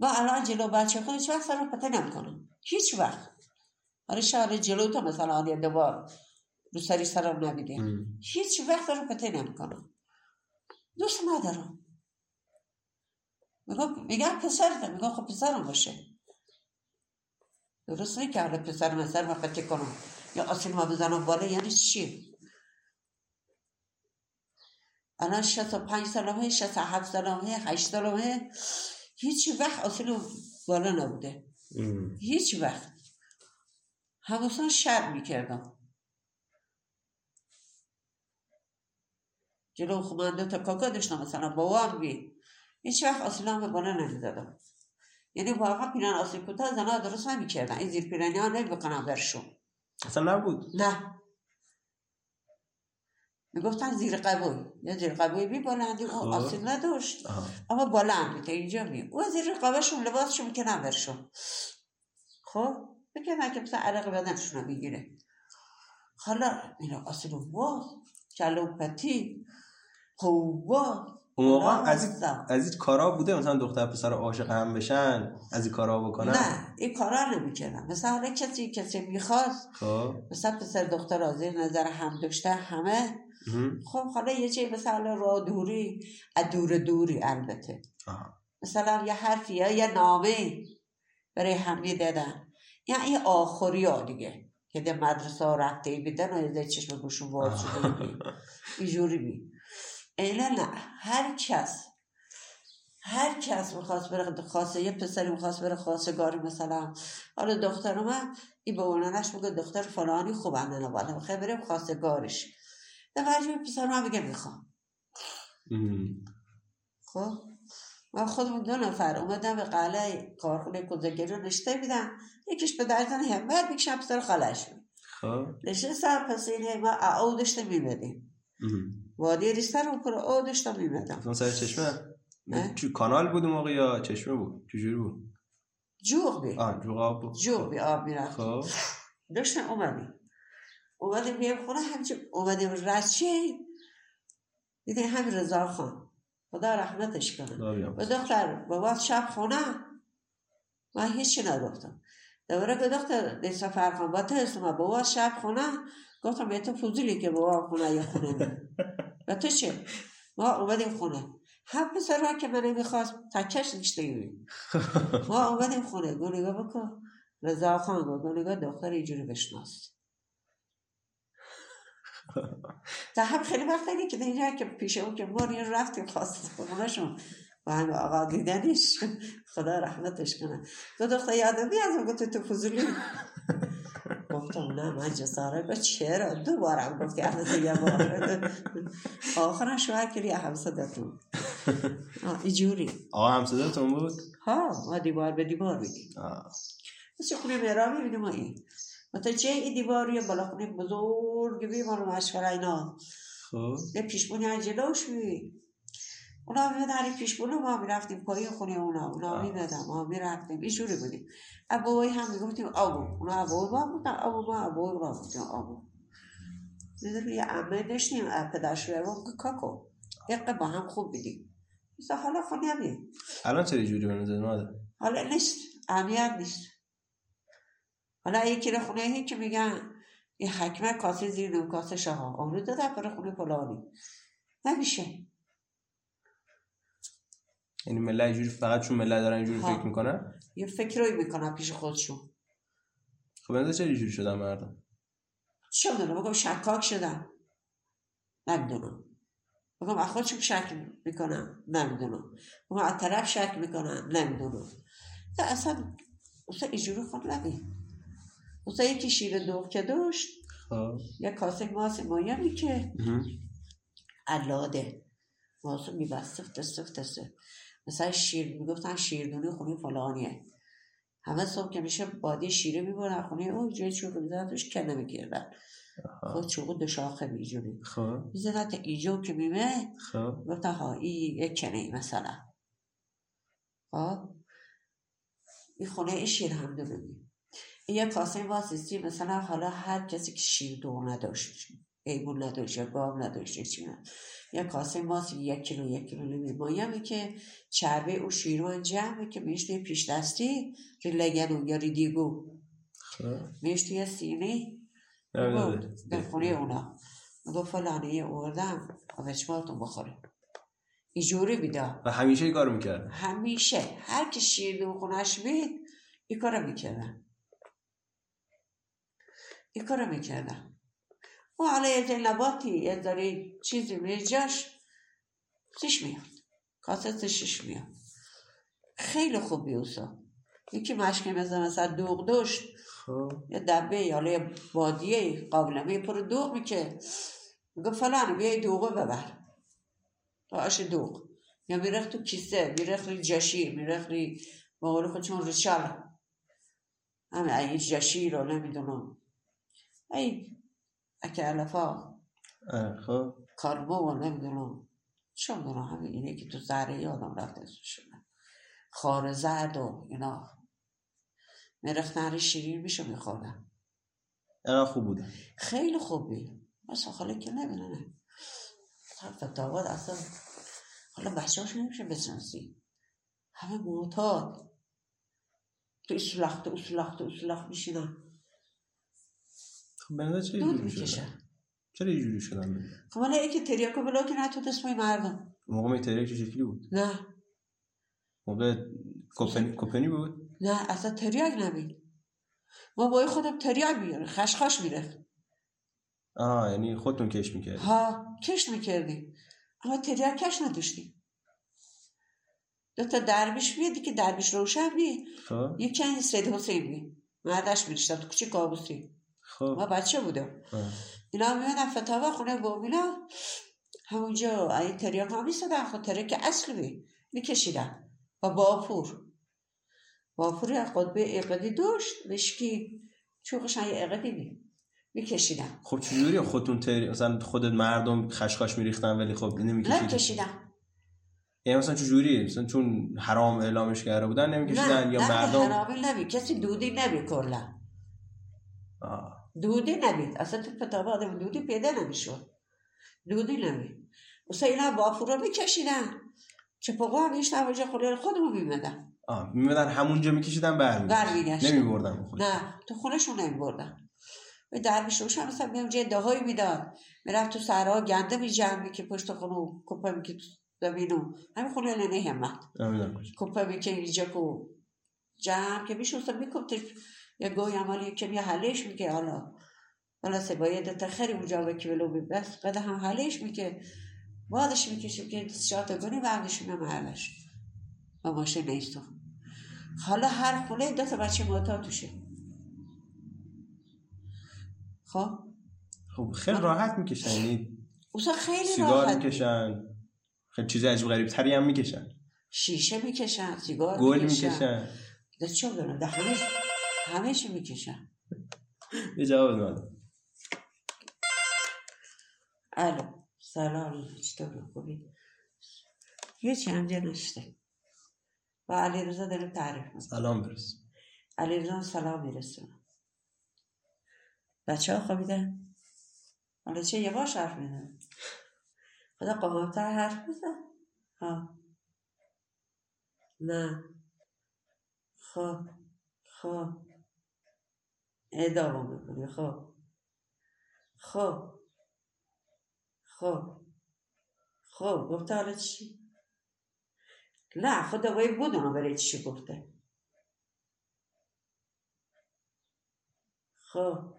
با الان جلو بچه خود هیچ وقت سر رو پته نمی‌کنم هیچ وقت. آره شهر جلو تو مثلا آن یه دوبار رو سری سرم نمیده هیچ وقت رو پته نمی‌کنم دوست ندارم میگم میگم پسرت میگم خب پسرم باشه. درست نیست که حالا پسر مثل ما پته کنم. یا آسیل ما بزنم بالا یعنی چی؟ الان شست و پنج سالمه شست و هفت سالمه هشت سالمه. هیچ وقت آسیل بالا نبوده. هیچ وقت. هموسان شر می‌کردم. جلو خمانده تا کاکا داشتم مثلا بابام بی هیچ وقت آسیلان به بالا نمی‌دادم یعنی واقعا پیران آسیل کوتاه زنها درست نمی‌کردن این زیر پیرانی ها نمی‌کنم برشون اصلا نبود. نه. می‌گفتن زیر قبوی یا زیر قبوی بی بلندی او خب. آسیل نداشت. اما بلند تا اینجا می او زیر قباشون لباسشون می‌کنن برشون خب. بکنن که مثلا عرق بدنشون رو می‌گیره. حالا اینا آسیل و واز کلو پتی قوا اون موقع از این. از این کارا بوده؟ مثلا دختر پسر عاشق هم بشن از این کارا بکنن؟ نه این کارا نمی‌کردم مثلا حالا کسی کسی می‌خواست خب. مثلا پسر دختر از نظر هم داشته همه. خب حالا یه جایی مثلا راه دوری از دور دوری البته. آها. مثلا یه حرفی یا یه نامه برای هم دادن. یعنی آخری ها دیگه که در مدرسه ها رفته بیدن و یه چشم گوشون باز شده بی اینجوری بی نه هر کس هر کس می‌خواست بره خواسته یه پسری می‌خواست بره خواستگاری مثلا. حالا دختر من این به اونانش میگه دختر فلانی خوبه نه بالا می‌خواه بریم خواستگارش وجه پسر من میگه می‌خوام. خب من خودمون دو نفر اومدم به قلعه کارخونه کوزگری رو نشته بیدم یکیش به درزن همت یکیش پسر خالش خب. نشستم پس این ما او داشته میمدیم مهم. وادی ریستر رو پر او داشته میمدم اون سر چشمه؟ نه. چو کانال بود موقع یا چشمه بود؟ چجوری بود؟ جوغ بی آه جوغ آب بود. جوغ بی آب می‌رفت. خب. داشتم اومدیم اومدیم بیام خونه همچه اومدیم رچه دیدیم هم رضا خان. خدا رحمتش کنه. و دختر بابا شب خونه. من هیچی نگفتم. دوباره که دختر دیسا فرخان با تو اسم بابا شب خونه. گفتم به تو فضولی که بابا خونه یا خونه نه [LAUGHS] و تو چه ما اومدیم خونه. هم پسر که من نمی‌خواست تکش نشته ایم [LAUGHS] ما اومدیم خونه. گو نگاه بکن. رضا خان گو نگاه دختر اینجوری بشناس. تا هم خیلی وقت اینه که اینجا که پیش اون که ما رو رفتیم خواست خونهشون. و هم آقا دیدنش. [LAUGHS] خدا رحمتش کنه. تو دختر یادم میاد؟ گفت تو فضولی گفتم نه من جسارت گفت چرا دو بارم گفتی البته یه بار آخرا شوهر کردی همسادتون آه، اینجوری آقا همسادتون بود؟ ها ما دیوار به دیوار بیدیم آه. مثل خونه مهرابی می‌بینیم ما این. مثلا چه این دیواری بالا خونه بزرگ بی ما رو مشغله اینا. خب. یه پیشبونی از جلوش میبین اونا میمدن این پیشبونی ما می‌رفتیم پایین خونه اونا. اونا. میمدن ما می‌رفتیم. اینجوری بودیم. ابوی هم می‌گفتیم آبو اونا ابوی با بودن. آبو ما ابوی با بودیم آبو می‌دونی یه عمه داشتیم اه، پدر شوهرمون که کاکو دقیقه با هم خوب بیدیم مثلا حالا خونه همین الان چرا جوری نظر ماده حالا نیست. اهمیت نیست. حالا یکی رو خونه هی که میگن این حکمه کاسه زیر نون کاسه شاه امرو داده برای خونه فلانی. نمیشه. یعنی ملت اینجوری فقط چون ملت دارن اینجوری. فکر می‌کنن؟ یه فکرایی می‌کنن پیش خودشون. خب نظر چرا اینجوری شدن مردم؟ چه می‌دونم بگم شکاک شدن. نمی‌دونم بگم از خودشون شک می‌کنم نمی‌دونم بگم از طرف شک می‌کنم نمی‌دونم تا اصلا اصلا اینجوری خود نبی اصلا یکی شیر دوغ که داشت خب. یه کاسه ماس مایمی که. علاده. ماسو میبست سفت سفت سفت. مثلا شیر می‌گفتن شیردونی خونه فلانیه. همه صبح که میشه بادی شیره می‌برن خونه او جای چوب می‌زنن توش کنه میگیردن خود چوب دو شاخه میجوری خب. می‌زنن تا ایجو که میمه. خب. گفتن ها این یک کنه مثلا. خب. این خونه این شیر هم دونمی این یه کاسه واسیستی مثلا حالا هر کسی که شیر دو نداشت ایبون نداشت یا نداشت چی نه. یه کاسه ماست یک کیلو یک کیلو نمی مایمی که چربه او شیروان جمعه که میشته پیش دستی که لگنو یا ریدیگو خب. میشته یه سینه نه، نه، بود. به خونه اونا. میگو فلانه یه اوردم آوچماتون بخوره. اینجوری بیدا. و همیشه این کارو می‌کرد؟ همیشه. هر کی شیر دو خونش بید این کارو می‌کردن. این کارو می‌کردن. و حالا یه جلباتی یه داری چیزی میره جاش سش میاد. کاسه شش میاد. خیلی خوب بیوسا یکی مشکی مثل مثلا دوغ داشت. خب. یه دبه یا یه بادیه قابلمه پر دوغ میکه. میگه فلان بیا این دوغو ببر. تا آش دوغ. یا میرخت تو کیسه میرخت روی جشیر میرخت روی با قول خودشون ریچال همه این جشیر رو نمی‌دونم. ای اه، خب. و نمی‌دونم. چه می‌دونم همه اینه که تو زهره یادم رفته اسمشونه خار زرد و اینا. روی شیرین میشه میخوردن. اینقدر خوب بوده. خیلی خوبی. مثلا خاله که نمی‌دونه فتاوات اصلا حالا بچه هاش نمیشه بسنسی همه معتاد. تو اصلاخت اصلاخت اصلاخت میشینن. خب نظر چه دود شدن؟ می‌کشن چرا اینجوری شدن؟ خب حالا یکی تریاکو بلا که نتود اسمای مردم. موقع متریک چه شکلی بود؟ نه. موقع کوپنی کوپنی بود؟ نه اصلا تریاک نبید ما با خودم تریاک میاره خشخاش میره. آه یعنی خودتون کش می‌کرد ها کش می‌کردیم. اما تریاک کش نداشتیم. دو تا دربیش میادی که دربیش روشن بی خب. یکی این سید حسین بی مردش میریشتم تو کوچه کابوسی. خب. ما بچه بودم. اینا میمدن فتاوا خونه بومینا همونجا این تریاک ها میسدن خود تریاک اصلی بی میکشیدن. با باپور. باپور از قطبه اقدی داشت نشکی چوقش یه اقدی بی میکشیدن. خب چجوری خودتون تری... مثلا خودت مردم خشخاش میریختن ولی خب نمی‌کشید نمیکشیدن. یعنی مثلا چجوری؟ مثلا چون حرام اعلامش کرده بودن نمیکشیدن؟ یا نه مردم حرامی نبی کسی دودی نبی کلا. دودی نبی اصلا تو کتاب آدم دودی پیدا نمی‌شد. دودی نبی مثلا اینا باپور رو میکشیدن. چه پقا میشتن اونجا خونه خودمون میمدن آه میمدن همونجا میکشیدن بر برمیگشتن. میگشتن نمیبردن نه تو خونشون نمیبردن. به دربیش روشن مثلا میام جای دهایی می‌داد. می‌رفت تو سرها گنده می جمع که پشت خونو کپه می که تو زمینو همین خونه ننه همت. کپه می که اینجا کو جمع که میشه اصلا میکپتش یه گوی عملی که می حلش میگه حالا حالا سه باید تخری اونجا ولو بی بس قد هم حلش میگه بادش می‌کشیم که شات گونی میام حلش با ماشین نیستم حالا هر خونه دو تا بچه معتاد توشه. خب؟ خب خیلی راحت می‌کشن. یعنی خیلی سیگار راحت. می‌کشن. خیلی چیز عجیب غریب تری هم می‌کشن. شیشه می‌کشن سیگار گل می‌کشن. می‌کشن. ده چه بدونم ده همه چی می‌کشن یه جواب داد. الو سلام چطور؟ خوبی؟ یه چی همجا نشته و علی رزا داریم تعریف می‌کنم سلام برس. علی رزا سلام میرسونم بچه ها خوابیدن؟ حالا چه یه باش حرف میزن خدا قمامتر حرف بزن. ها. نه. خب خب. ادامه می‌کنی. خب. خب. خب. خب گفته حالا چی؟ نه خدا باید بدونم برای چی گفته؟ خب.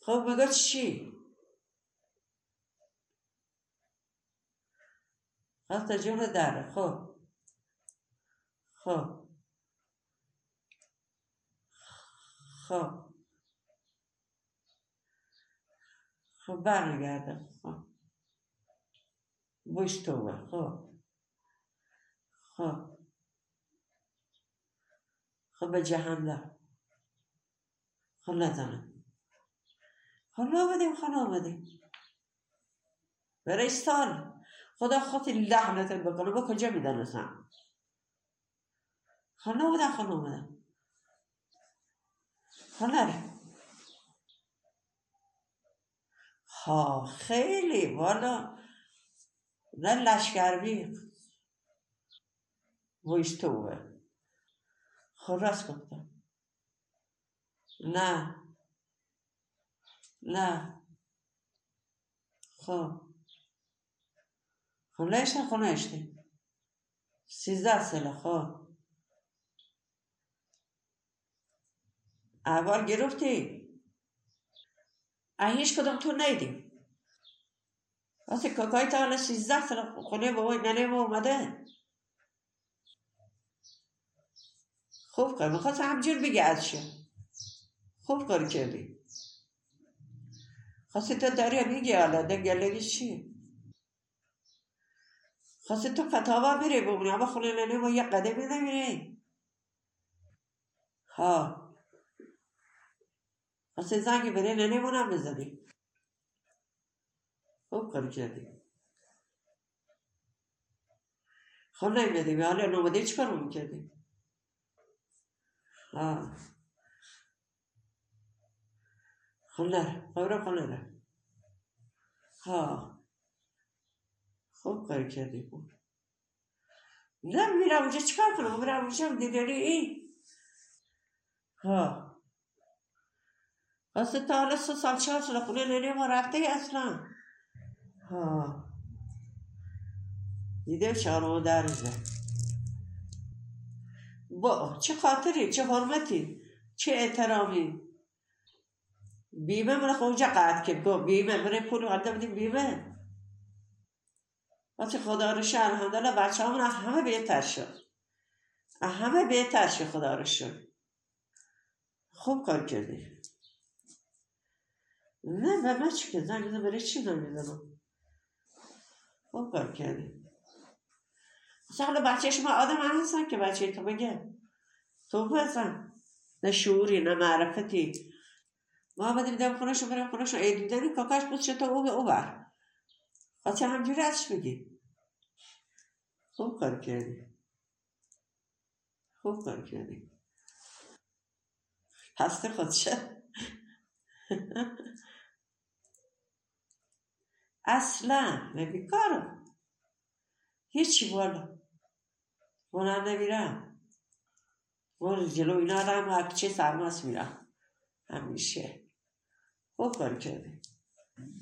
خب میگه چی؟ خب تا جون داره خب. خب. خب. خب برمیگرده خب. بوش توه خب. خب. خب به جهنم خب نزنم خب نامدیم خب نامدیم سال خدا خاطر لعنتت بکنه. با کجا می‌دانستم؟ خب نامدم خب نامدم خب نره ها خیلی. والا نه لشکربی ویش توه خب راست گفتم. نه. نه. خب. خب نشته خب نشته سیزده ساله خب. اول گرفتی؟ هیچ کدوم تو نیدیم واسه کاکای تا حالا سیزده سال خونه بابای ننه ما اومده. خوب کار می‌خواست همجور بگه ازشو خوب کار کردی. خواستی تو داری میگه حالا دنگلگی چی؟ خواستی تو فتاوا میره بمونی اما خونه ننه ما یه قدمی نمیره ها خواستی زنگ بره ما هم بزنی خوب کار کردی خب نمیدیم. حالا نومده چی کار می‌کردی آه. نره. خب رو خب نره. ها خوب کار کردی بود نه میرم اونجا چیکار کنم؟ میرم اونجا دیگری این ها اصلا تا حالا سه سال چهار سال خونه ننه ما رفته اصلا ها دیده چهار درزه با چه خاطری چه حرمتی چه احترامی بیمه من اونجا قد که گفت بیمه من پول قد بدیم بیمه وقتی خدا رو شد الحمدلله بچه همون همه بهتر شد همه بهتر شد خدا رو شد خوب کار کردی نه به من چی که زنگ برای چی زنگ می‌زنم خوب کار کردی مثلا بچه شما آدم هستن که بچه تو بگه. تو هستن. نه شعوری نه معرفتی. ما دم خونه شو برم شو ای دیدنی کاکاش بود شد او به او بر. خاطر همجوری ازش بگی خوب کار کردی خوب کار کردی هسته خودشه. [LAUGHS] اصلا به بیکارم هیچی والا. والا نمیرم والا جلو اینا هم اکچه سرماس میرم همیشه. خوب کار کردی.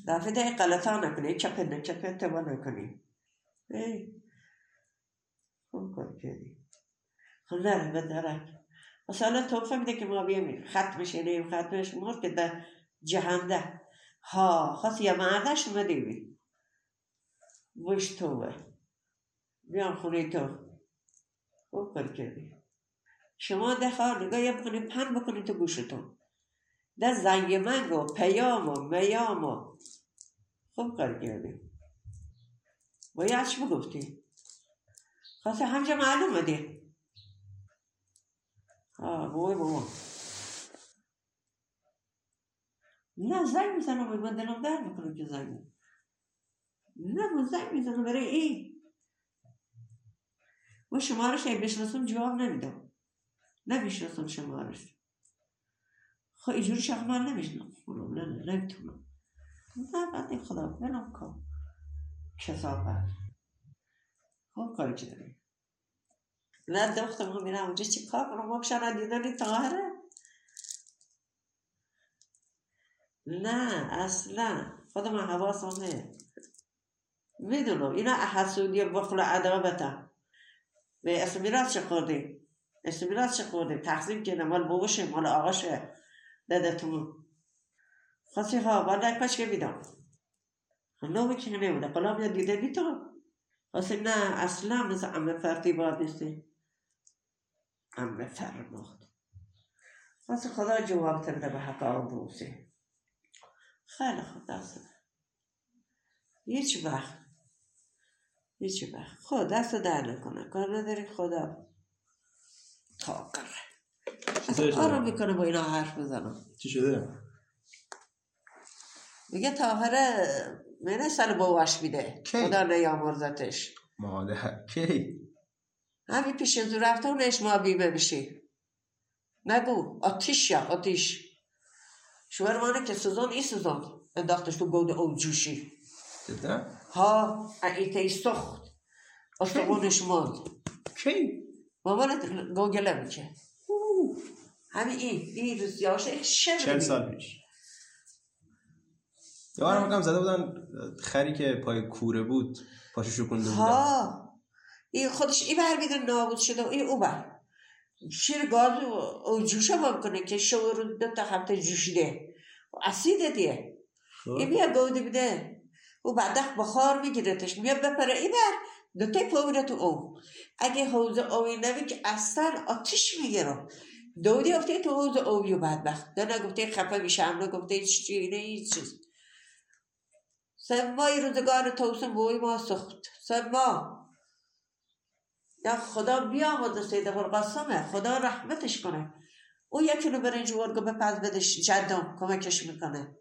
دفعه ده غلطا نکنی. چپه نچپه اتبا نکنی. خوب کار کردی. خب نره به درک مثلا تو فهمیده که ما بیم ختمش نیم ختمش مرد که در جهنده. ها خواست یه مردش اومده بی. وش توه بیام خونه تو. خوب کار کردی شما دخواه نگاه یه بکنی پن بکنی تو گوشتون در زنگ منگ و پیام و میام و خوب کار کردی. باید چی بگفتی؟ خواسته همجا معلومه دی. آه بوی بابا. نه زنگ می‌زنم من دلم در می‌کنم که زنگ نه من زنگ می‌زنم برای این و شمارش ای بشناسم جواب نمیدم. نمی‌شناسم شمارش. خب اینجوری شخص من نمیشنم نه نه نمی‌تونم. نه بعد خدا بنام کن. کسافت خب کاری که داری نه دختر ما میرم اونجا. چی کار کنم؟ ما بشن تاهره. نه اصلا. خودم حواسمه. می‌دونم. اینا حسودی بخل عدابتا به اسم میراث چه خوردی؟ اسم میراث چه خوردی؟ تقسیم کنه مال باباشه مال آقاشه دادتون. خاصی ها بعد کاش که بیدم. نومی که نمیده قلاب یا دیده بی تو نه اصلا. مثل امه فرتی باید نیستی. امه فرماد خاصی خدا جواب ترده به حق آبروسی خیلی خوب دست هیچ وقت هیچ وقت خود دست در نکنه کار نداری خدا. تاقره کارو می‌کنه با اینا حرف بزنم چی شده؟ میگه تاهره منه سال باباش میده؟ خدا نیامرزتش. مادر کی؟ همین پیش تو رفته اونش ما بیمه بشی نگو. آتیش یا آتیش. شوهر مانه که سوزان ای سوزان انداختش تو گود او جوشی؟ ها ایتی سخت. آسمانش ماند. کی؟ مامانت گوگله میشه همین این این روزیاشه شبه چل سال پیش. یه بارم بکنم زده بودن خری که پای کوره بود پاشو شکنده بودن. ها این خودش این بر میدن نابود شده و این او بر. شیر گاز او جوشه ممکنه که شو رو دو تا هفته جوشیده. و اسیده دیه خب. این میاد گوده بده. او بعد بخار میگیرتش میاد بپره. این بر دو تا پوره تو او. اگه حوزه اوی نبی که اصلا آتیش می‌گیرم دودی افته تو حوزه اویو بدبخت. ده نگفته خفه میشم نگفته چی نه هیچ چیز. سه ماه روزگار توسن بوی ما سخت. سه یا خدا بیامد سید قاسمه خدا رحمتش کنه. او یکی رو برنج ورگو به پز بدش جدم کمکش می‌کنه.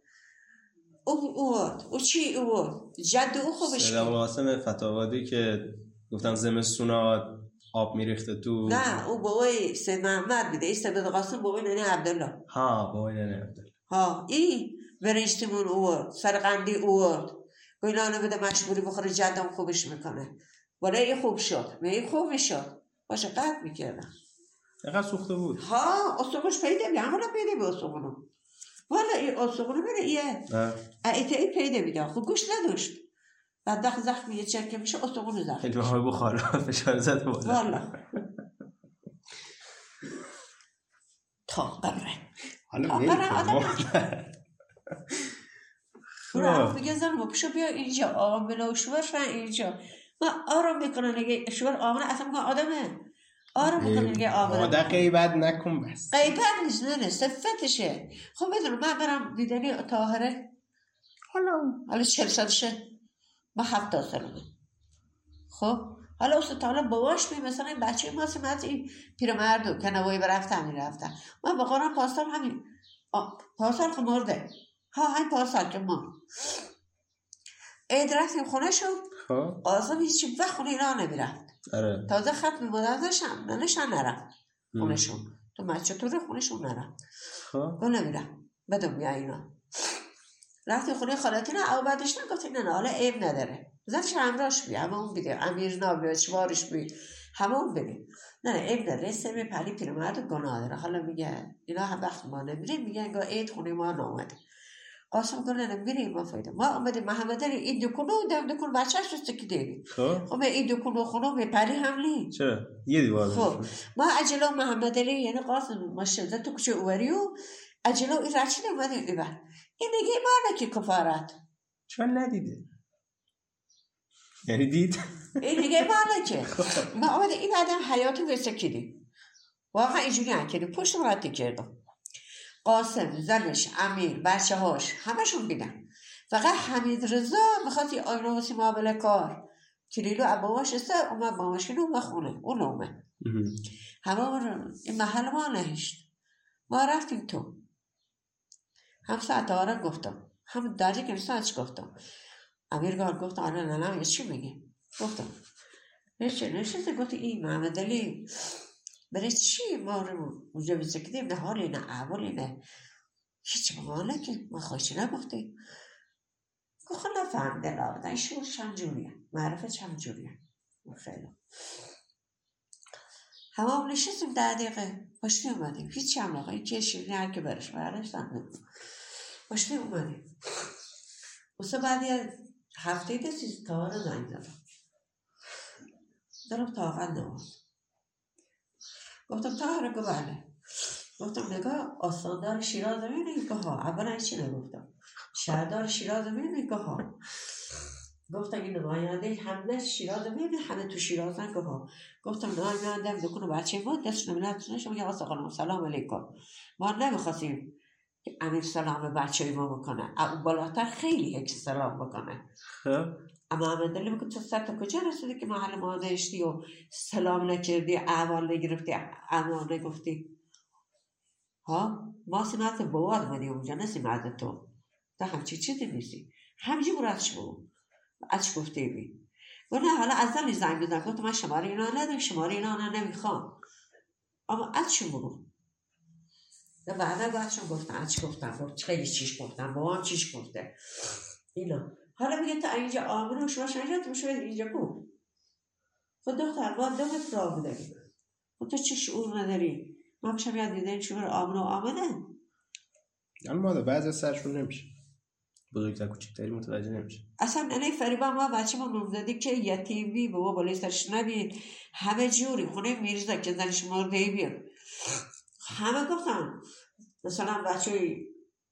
او او او چی او جد او خوبش سید کنه قاسم فتاوادی که گفتم زمستونا آب میریخته تو نه او بابای سید محمد بیده ای سید قاسم بابای ننی عبدالله. ها بابای ننه عبدالله. ها ای برنج تیمون او سرقندی او گوی نانه بده مشموری بخوره جدم خوبش می‌کنه. برای خوب شد. این خوب می‌شد باشه قد می‌کردم. اینقدر سوخته بود؟ ها استخونش پیدا بی همون پیدا به استخونو. والا این استخونو بره ایه ایتا ای پیدا بیده خب گوش نداشت. بعد دخل زخمی یه چرکه میشه استخونو زخم خیلی های بخار [LAUGHS] فشار زد بالا. والا. تا قبره حالا آقا ول نه، کن. آدم- برو خب. هم میگه زن پشو بیا اینجا. آقا بلا و شوهر شن اینجا. ما آرام می‌کنن نگه شوهر آمنه اصلا میگه آدمه. آرام می‌کنن نگه آمنه غیبت نکن بس. غیبت نیست نه نه صفتشه. خب بدون من برم دیدنی تاهره. حالا حالا چل سالشه. ما هفتاد سالمه خب؟ حالا اصلا تا حالا باباش می مثلا این بچه ما سمت این پیرمردو که نوایی برفتن می‌رفتن من با قرآن پاسال همین پاسال که مرده. ها همین پاسال که ما. عید رفتیم خونه شد خب قاسم هیچی وقت خونه اینا نمی‌رفت. آره. تازه خط میبودن نشم ننشن نرفت خونشون. تو مچه طور خونشون نرفت خب. نمیرم بدون بیا اینا. رفتی خونه خالتی نه او بعدش نگفتی نه نه حالا عیب نداره. زنش همراش بی همه اون بیده. امیر نابی چوارش بی همه اون بری نه نه عیب نداره. سمی پلی پیرمرد گناه داره. حالا میگه اینا هم وقت ما نمیریم. میگه انگار عید خونه ما نامده. قاسم نه میریم ما فایده. ما آمدیم محمد علی این دکونو دم دکون بچهش رو که دیدیم خب. خب این دکونو خونو پلی هم نی چرا؟ یه دیوار خب. ما عجلا محمد علی یعنی قاسم ما شده تو کوچه اوری و عجلا این رچین اومدیم ایبر این دیگه ما که کفارت؟ چرا ندیده. یعنی دید. این دیگه ما که ما آمده این آدم حیاتو وسکیدیم واقعا اینجوری هم کردیم پشت راتی کردم قاسم زنش امیر بچه هاش همشون بیدن. فقط حمید رضا می‌خواد یه آینه واسه معامله کار. کلیلو اباواش است اومد با ماشین اومد خونه. اون اومد. همه این محل ما نهشت. ما رفتیم تو. هم ساعت آره گفتم. هم داری که ساعت گفتم. امیر گار گفت آره نه نه چی میگی؟ گفتم. نشه نشه گفت این محمد علی برای چی ما رو اونجا بسکدیم نه حالی نه اولی نه. هیچ ماله که ما خوشی نگفتیم گفت خب نفهم دل آبدن شور چند جوریه؟ معرفه چند جوریه؟ خیلی. همه هم نشستیم ده دقیقه. پاشتی اومدیم. هیچ هم آقا این که شیرینی هر که برش برش پاشتی اومدیم. واسه بعد یه هفته دستی تاوار زنگ زدم. دارم طاقت نماد گفتم تاهر گفت بله. گفتم نگاه آستاندار شیراز می‌بینی؟ که ها اولا چی نگفتم؟ شهردار شیراز می‌بینی؟ که ها گفتم این نماینده همه شیراز می‌بینی؟ همه تو شیراز که ها گفتم نماینده دکون بچه ما دست نمیلت نشم یا آسا خانم سلام علیکم. ما نمی‌خواستیم که امیر سلام به بچه ما بکنه. او بالاتر خیلی یک سلام بکنه. خب. اما احمد علی میگه تو سر تا کجا رسیدی که محل ما نشتی و سلام نکردی احوال نگرفتی اما نگفتی؟ ها؟ ما سمت بواد اومدی اونجا نه تو. تا همچی چیزی نیستی. همجی براتش بگو اچ گفته بی؟ و نه حالا از دلی زنگ بزن. گفت من شماره اینا ندارم شماره اینا نه نمی‌خوام. اما اچ بگو و بعدا بعدشون گفتن اچ گفتن گفت خیلی چیش گفتن با هم چیش گفته؟ اینا. حالا میگه تا اینجا و شما شنجا تو شاید اینجا کو خود دختر ما دو متر راه داریم خود تو چه شعور نداری؟ ما بشم یاد دیدن شعور آمنه و آمنه اما مادر بعضی از سرشون نمیشه. بزرگتر کوچیکتری متوجه نمیشه. اصلا ننه فریبا ما بچه ما نمزدی که یتیمی بابا بالای سرش همه جوری خونه میرزا که زنش مرده بیاد همه گفتن مثلا بچه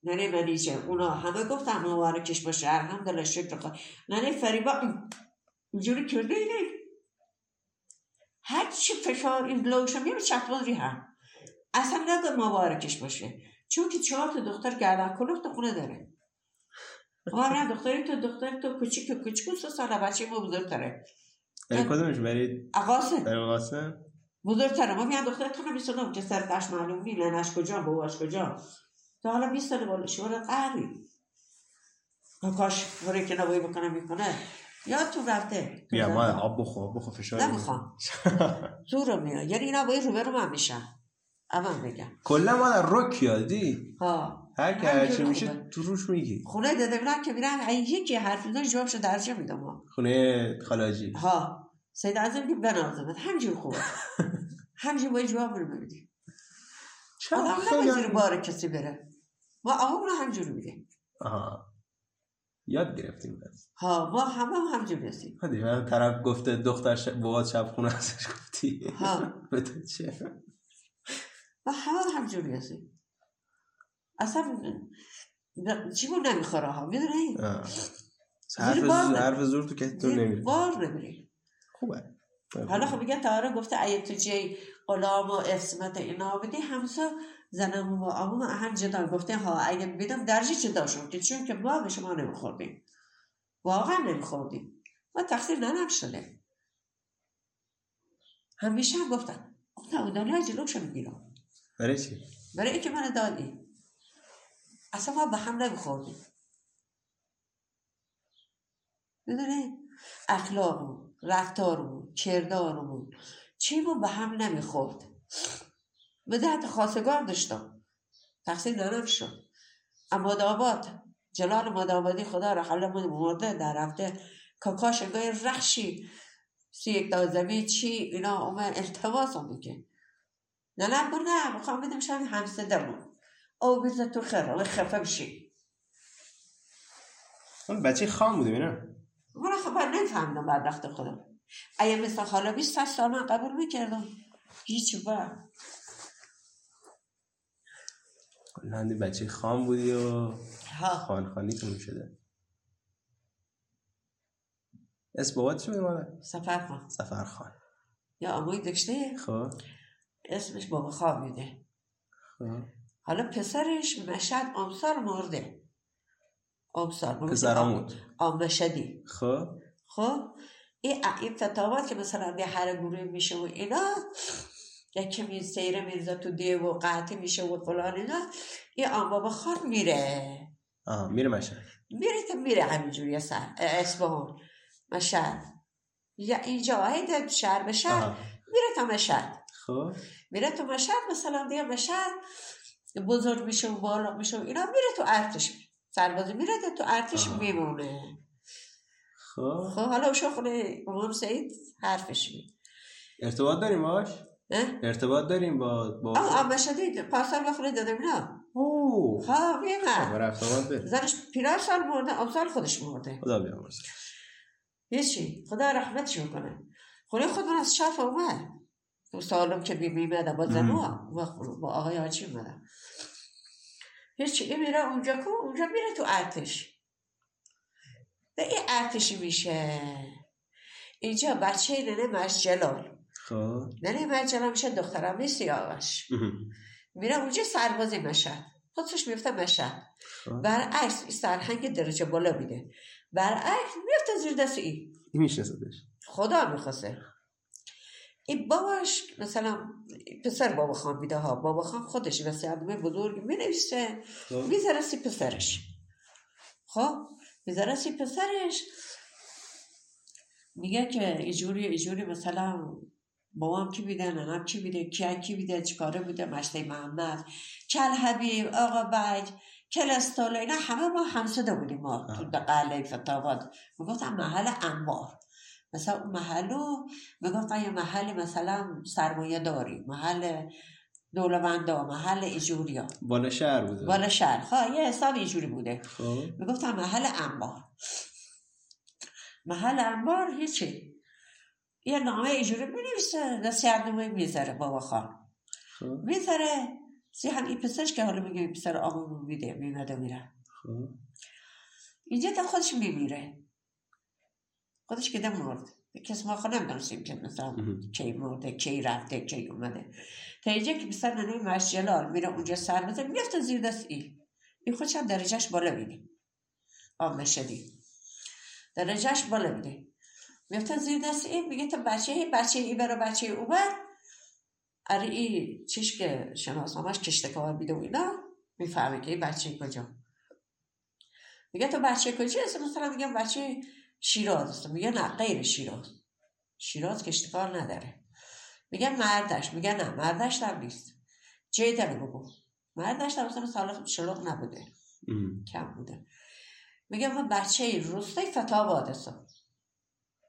ننه منیجه اونا همه گفتن مبارکش باشه الحمدلله شکر خدا. ننه فریبا اینجوری کرده اینه هر چی فشار این بلوشم میره چطوری هم. اصلا نگه مبارکش باشه. چون که چهار تا دختر گردن کلوف تو خونه داره. آره دختری تو دختر تو کوچیک کوچیک سه ساله بچه ما بزرگتره. کدومش؟ برای اقاسه برای قاسم؟ بزرگتره. ما میان دختر تو نمیستونم که سرکش معلوم نی لنش کجا بواش کجا. تا حالا 20 سال بالا شما قهری. کاش بره که نبایی بکنه می‌کنه. یا تو رفته. بیا ما آب بخور بخور فشار نمی‌خوام [LAUGHS] زورم میاد. یعنی اینا باید روبرو من میشن اما میگم کلا ما در رک یادی. ها. هر که هرچی میشه. تو روش میگی. خونه داده بودن که میرن یکی حرف میزن جوابشو درجه میدم. خونه خالاجی. ها. سید اعظم که بنازمت. همینجور خوبه [LAUGHS] همینجور باید جواب رو ببینی چرا بار کسی بره. ما آقا همینجور میگه آها. یاد گرفتیم بس. ها ما همه هم همینجور رسیم هدی من طرف گفته دختر شب بابات شب خونه ازش گفتی. ها. [LAUGHS] به تو چه؟ و همه هم همینجور رسیم اصلا چی بود نمی‌خوره ها؟ می‌دونی. حرف زور. حرف زور تو زیر نمیره بار نمیری خوبه. حالا خب میگه تاره گفته اگه تو جای غلام و اسمت اینا بدی همسا زنم و آمون هم جدا. گفته ها اگه بیدم درجه جدا که چون که ما به شما نمیخوردیم. واقعا نمیخوردیم. ما تقصیر ننم شده. همیشه هم گفتن. گفتن او دنیا جلوشو می‌گیرم. برای چی؟ برای اینکه من دادی. اصلا ما به هم نمیخوردیم. می‌دونی؟ اخلاقمون رفتارمون کردارمون چیمون به هم نمی‌خورد. به حتی خواستگار داشتم تقصیر نرم شد اما داباد جلال مدابادی خدا را حلمون مرده در رفته کاکاش انگاه رخشی سی یک دازمی چی اینا اومه التماس هم میگه. نه نه گفت نه می‌خوام بدم همسدمون او بیزه تو خیر حالا خفه بشی. اون بچه خام بوده بینم من خبر نفهمیدم بعد وقت خودم. اگه مثل حالا 20 سال من قبول می‌کردم. هیچ با کلا بچه خام بودی و خان خانی تون شده. اسم بابات چی بود سفر خان یا اموی داشته خب. اسمش بابا خواب میده خب. حالا پسرش مشهد امسال مرده. امسال پسرامون. آم مشهدی خب. خب. این این فتاوات که مثلا به هر گروه میشه و اینا یکی می سیره میرزا تو دیو و قطع میشه و فلان اینا این آم بابا خان میره. آها میره مشهد. میره که میره همینجوری سر اسبهان مشهد. یا اینجا هی شهر به شهر. میره تا مشهد. خب. میره تو مشهد مثلا دیگه مشهد. بزرگ میشه و بالغ میشه و اینا میره تو ارتش. سربازی میره تو ارتش آها. میمونه. خب. خب حالا خونه امام سعید حرفش می ارتباط داریم باش؟ ارتباط داریم با با آه آه مشهدی پاسال خونه دادم نه. اوه. آمد بره زنش پیرا سال مرده امسال خودش مرده. خدا بیامرزه. هیچی خدا رحمتش کنه خونه خود من از شرف اومد. تو سالم که بی میمدم با زنو با, با آقای آچی اومدم هیچی این میره اونجا کو؟ اونجا میره تو ارتش. و این ارتشی میشه. اینجا بچه ننه مش جلال خب. مش جلال میشه دخترم سیاوش میره اونجا سربازی مشهد. خودش میفته مشهد. خب. برعکس این سرهنگ درجه بالا میده. برعکس میفته زیر دست این این میشناسدش خدا می‌خواسته. این باباش مثلا پسر بابا خان میده ها. بابا خان خودش وسیعتمه بزرگ می‌نویسه. خب. می‌ذاره سی پسرش. خب می‌ذاره سی پسرش. میگه که ایجوری ایجوری مثلا بابام کی بیده ننم کی بیده کی کی بیده چیکاره بوده مشتی محمد کل حبیب آقا بج کل استاله اینا همه ما همسده بودیم ما تو قله فتاوات. می‌گفتم محل انبار مثلا اون محلو می‌گفتن یه محل مثلا سرمایه داری محل دولوندا محل ایجوریا بالا شهر بوده. بالا شهر. ها یه حساب اینجوری بوده. خب. می‌گفتم محل انبار محل انبار هیچی. یه نامه اینجوری می‌نویسه نصیحتنامه می‌ذاره بابا خان. خب. می‌ذاره. سی هم این پسرش که حالا میگه پسر آقامون میده میمده میره. خب. اینجا تا خودش میمیره. خودش که مرد کس ما خود نمی‌دونستیم که مثلا. کی مرده کی رفته کی اومده. تا اینجا که پسر ننوی مش جلال میره اونجا سر بزن میفته زیر دست این. این خودش هم درجهش بالا میده. آم شدی درجهش بالا میده. میفته زیر دست این میگه تا بچه بچه ای برا بچه اومد. اره ای چیش که شناسنامهش کشتکار میده و اینا می‌فهمه که این بچه کجا. میگه تو بچه کجا؟ هست مثلا میگم بچه شیراز است. میگه نه غیر شیراز. شیراز کشتکار نداره. میگه مردش. میگه نه مردش هم نیست. جیدن بگو. مرد داشتم مثلا سال شلوغ نبوده. کم بوده. میگه من بچه روسته فتاباد هستم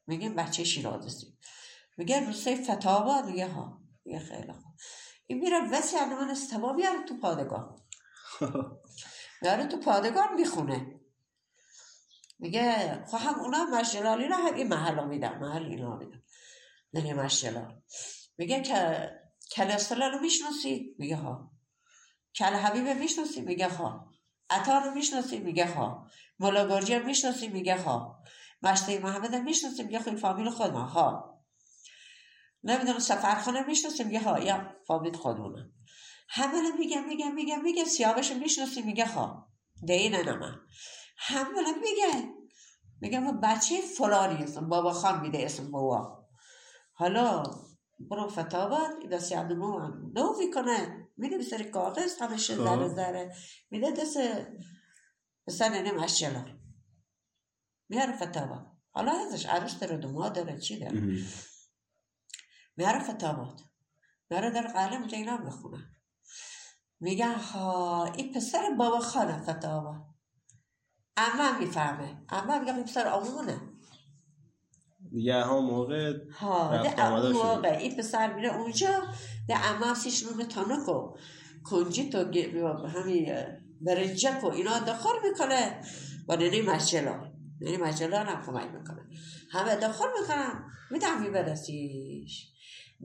میگه بچه شیراز هستیم میگه روسته فتاباد میگه ها میگه خیلی خوب. این میره وسی من استوا بیاره تو پادگاه. [LAUGHS] میاره تو پادگاه می‌خونه. میگه خب هم اونا مشجلالی رو هم این محل میدم محل اینا میدم نه مشجلال میگه که کلسترول رو می‌شناسی؟ میگه ها. کل حبیب می‌شناسی؟ میگه ها. عطار رو می‌شناسی؟ میگه ها. رو می‌شناسی؟ میگه ها. مشتی محمد رو می‌شناسی میگه خب فامیل خود ما ها. نمی‌دونم سفرخانه می‌شناسی میگه ها یا فامیل خودمونه. همه میگه میگه میگه میگه سیاوش می‌شناسی میگه ها. دینه نمه همه میگه میگه ما بچه فلانی هستم بابا خان میده اسم بابا. حالا برو فتاوت این دست یادمو هم نو می‌کنه. میده بسر کاغذ همشه ذره ذره میده دست بسر ننه مشجلا حالا ازش عروس داره دو داره چی داره میاره فتاوت میاره در قلم جینا می‌خونه میگن ها این پسر بابا خانه فتاوت اما می‌فهمه اما میگه این پسر آمونه دیگه هم موقع ها ده اون موقع این پسر میره اونجا ده اما سیش نونه تانکو کنجی تو همین برنجک و اینا دخور می‌کنه و نینی مجلا نینی مجلا هم کمک می‌کنه. همه دخور می‌کنم میدم میبرسیش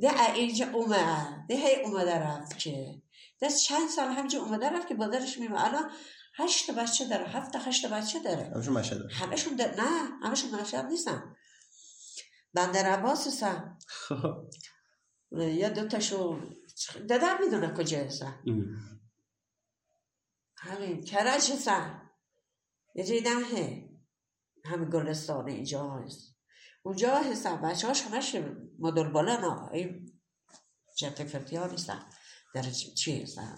ده اینجا اومد. ده هی اومده رفت که. ده چند سال همجا اومده رفت که بادرش میمه الان هشت بچه داره. هفت هشت بچه داره. همشون مشهد همشون در... نه. همشون مشهد نیستن. بندر عباس هستن. خب. یا دوتاشو دادم می‌دونه کجا هستن. همین. کرج هستن. یه جای دمه. همین گلستان اینجا هست. اونجا هستن بچه هاش همش مدل بالا نه. این جت فرتیا نیستن. در چی هستن؟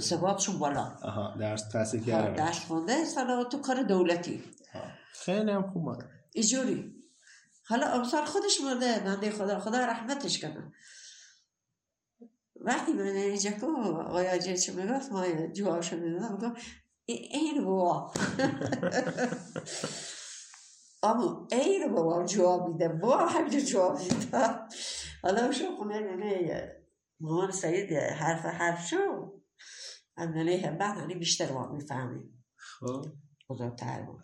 سوابشون بالا. آها درس تحصیل کردن. درس خونده. هستن تو کار دولتی. خیلی هم خوب مادر اینجوری. حالا امسال خودش مرده بنده خدا خدا رحمتش کنه وقتی من اینجا که آقای آجه چه می‌گفت؟ ما جوابشو می‌دادم. این بوا اما این بوا جواب میده بوا همینجا جواب میده حالا شو خونه ننه مامان سعید حرف حرف شو از ننه همبت هنی بیشتر ما می‌فهمیم خب بزرگتر بود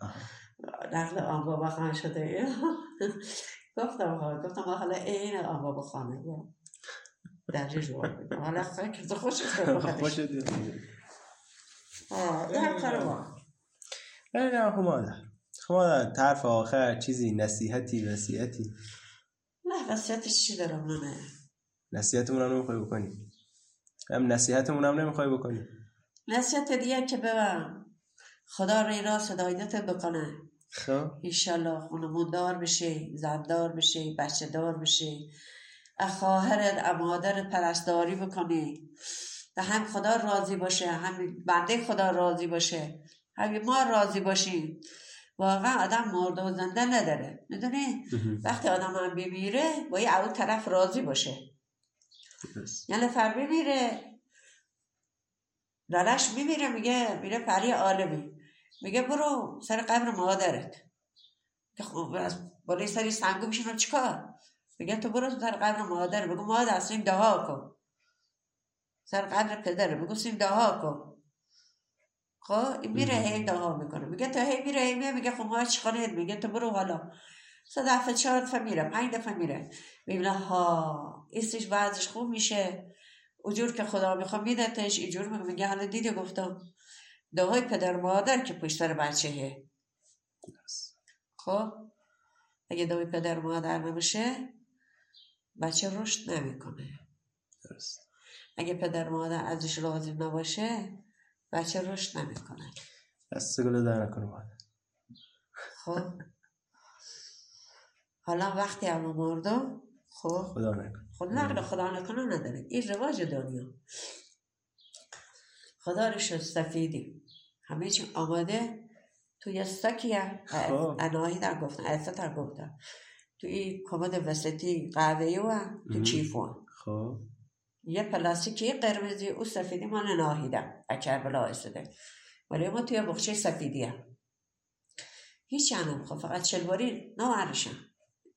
نقل آن بابا خانه شده گفتم حالا گفتم حالا این آن بابا خانه در جواب حالا فکر تو خوشت آه این کار ما. هم خوب مادر خب مادر طرف آخر چیزی نصیحتی وصیتی؟ نه وصیتش چی دارم نه نصیحتمون هم نمی‌خوای بکنی. هم نصیحتمون هم نمی‌خوای بکنی. نصیحت دیگه که ببرم. خدا ری را صدایت بکنه. خب. ایشالله خونمون دار بشه زندار بشه بچه دار بشه خواهرت امادرت پرستاری بکنی. و هم خدا راضی باشه هم بنده خدا راضی باشه. هم ما راضی باشیم واقعا آدم مرده و زنده نداره. می‌دونی؟ وقتی آدم هم بمیره باید اول طرف راضی باشه. یعنی فر بمیره لالش میمیره میگه میره پری عالمی. میگه برو سر قبر مادرت. که خب از بالای سری سنگو میشن چیکار؟ میگه تو برو سر قبر مادر بگو مادر سیم دعا کن سر قبر پدر بگو سیم دعا کن. خب میره هی دعا می‌کنه. میگه تو هی میره هی میره. میگه خب ما چیکار میگه تو برو حالا. سه دفعه چهار دفعه میره. پنج دفعه میره. می‌بینه ها ایستش بعضش خوب میشه. اجور که خدا می‌خواد میدتش اینجور میگه. حالا دیده گفتم. دعای پدر مادر که پشتر بچهه خب اگه دعای پدر مادر نمیشه بچه رشد نمی‌کنه. درست. اگه پدر مادر ازش راضی نباشه بچه رشد نمی‌کنه دست گله در نکنه خب. حالا وقتی اما مردم خب. خدا نکنه. خود نقل خدا نکنه نداره. این رواج دنیا. خدا رو شد سفیدی. همه چی آماده. توی سکیه خب. اناهی در گفتن. ایسا در گفتن. توی کمد وسطی قهوه و تو. چیفون خب. یه پلاستیکی قرمزی او سفیدی مال ناهیده اکر بلا اسده ولی ما توی بخچه سفیدیه هیچ هم خب فقط چلواری نوارشم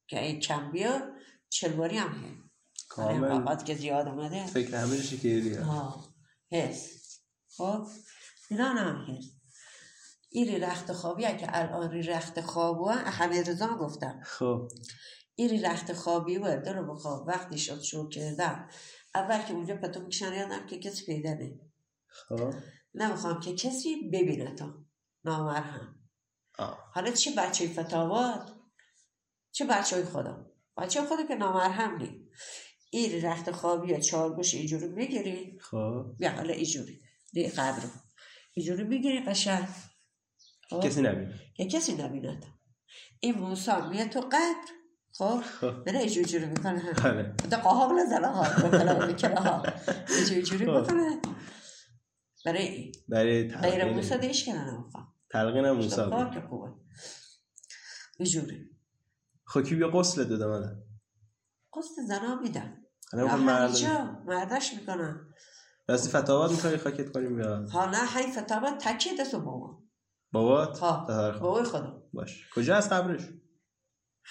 که این کم بیا چلواری هم هست. کامل اوقات که زیاد آمده فکر همه شکریه. آه هست. خب اینا هم هست. ایری رخت خوابیه که الان ری رخت خوابه همه رضا گفتم. خب. ایری رخت خوابی و دلو بخواب. وقتی شد شو کردم. اول که اونجا پتو می‌کشن که کسی پیدا نه خب. نمی‌خوام که کسی ببینه تو نامرهم. حالا چه بچه فتاوات؟ چه بچه های خدا؟ بچه خدا که نامرهم نی. این رخت خوابی یا چارگوش اینجوری می‌گیری. خب. بیا حالا اینجوری دی قبر اینجوری می‌گیری قشنگ. خب؟ کسی نبینه. که کسی نبیند این موسا میاد تو قبر. خب؟ خب. بره اینجوری می‌کنه. هم آره ده قاها بلزنه ها بکلا بکلا ها اینجوری خب. می‌کنه. برای این برای غیر موسا دیش کنه نمی‌خوام تلقین هم موسی بود. خوبه. اینجوری خب کی بیا قسل داده من؟ قسط زنا میدن مردش می‌کنن. راستی فتاوات می‌خوای خاکت کنیم یا؟ حالا هی فتابا تکی دستو بابا. بابات؟ ها. خب. بابای خدا. باش. کجا از قبرش؟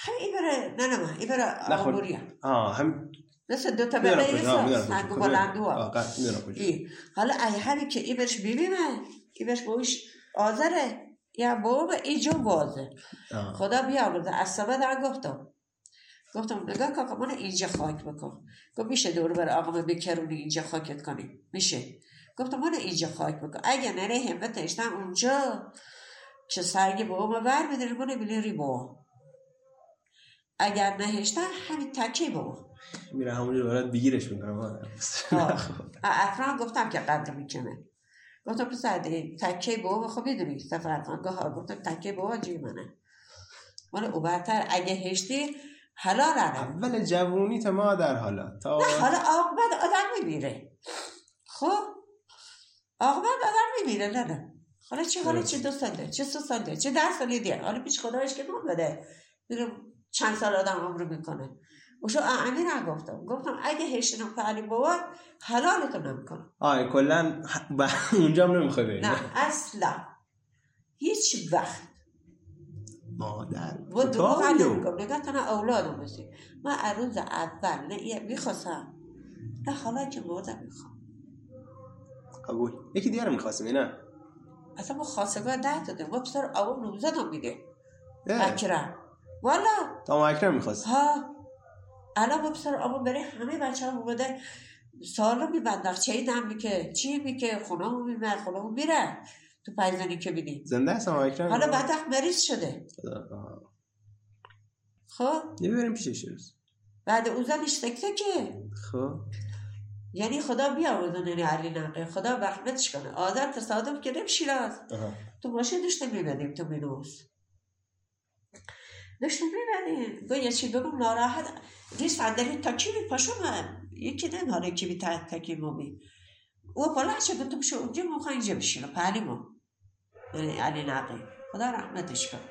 هی ای بره نه نه من ای نه خب. آموریا آه هم مثل دو تا می‌دونم بله کجا آه، ایسا می‌دونم سنگ و کجا. بلندو ها ای حالا ای همی که ای برش ببینه ای برش بایش آذره یا بابا ایجا بازه. آه. خدا بیا برده از سبه در گفتم. گفتم نگاه کاکا من اینجا خاک بکن. گفت میشه دور بر آقا بکرونی اینجا خاکت کنی. میشه. گفتم من اینجا خاک بکن. اگه نره همت اشتن اونجا که سرگی با ما بر بداری من بلیری با اگر نهشتن همین تکی با میره همونجا برات بگیرش می‌کنم افران گفتم که قدر می‌کنه. گفتم پسر دی تکی با خب می‌دونی سفر گاه گفتم تکی با جی منه من او برتر اگه هشتی حلال هم اول جوونی تا ما در حالا. تا نه حالا عاقبت آدم میمیره. خب؟ عاقبت آدم میمیره نه نه. حالا چه حالا چه دو ساله چه سه ساله چه ده ساله دیگه. حالا پیش خدایش که نون بده. میره چند سال آدم عمر می‌کنه. وشو امیر گفتم گفتم اگه هشتنم پهلی بابا حلالتو نمی‌کنم آه کلا ب- اونجا هم نمی‌خوای بری. نه اصلا. هیچ وقت. مادر و دروغ. نمیگم. نگاه کنه اولادم بسی من عروض اول نه می‌خواستم. نه حالا که مردم می‌خوام. قبول. یکی دیگه رو می‌خواستیم نه اصلا ما خواستگاه ده داده ما پسر اول نوزدم میده اکرم. والا. تا ما اکرم می‌خواست ها. الان ما پسر اول برای همه بچه ها بوده سالو میبندن. چه دم که چی میکه خونه هم میمر خونه هم میره. تو پایزنی که بیدی زنده هستم ما اکرم؟ حالا بدبخت مریض شده. خب. یه بریم پیشش بعد او زنش تکه که. خب. یعنی خدا بیاورد یعنی علی نقه. خدا رحمتش کنه. آدم تصادف کردیم شیراز. تو ماشین داشتیم میبندیم تو مینوس میبندیم گوی یه چی بگم ناراحت. یه صندلی تکی می پاشم یکی نمیاره که بی تا تکی مومی. او بالا چه گفتم شو اونجا موقع اینجا بشینه پهلی ما یعنی علی نقی. خدا رحمتش کنه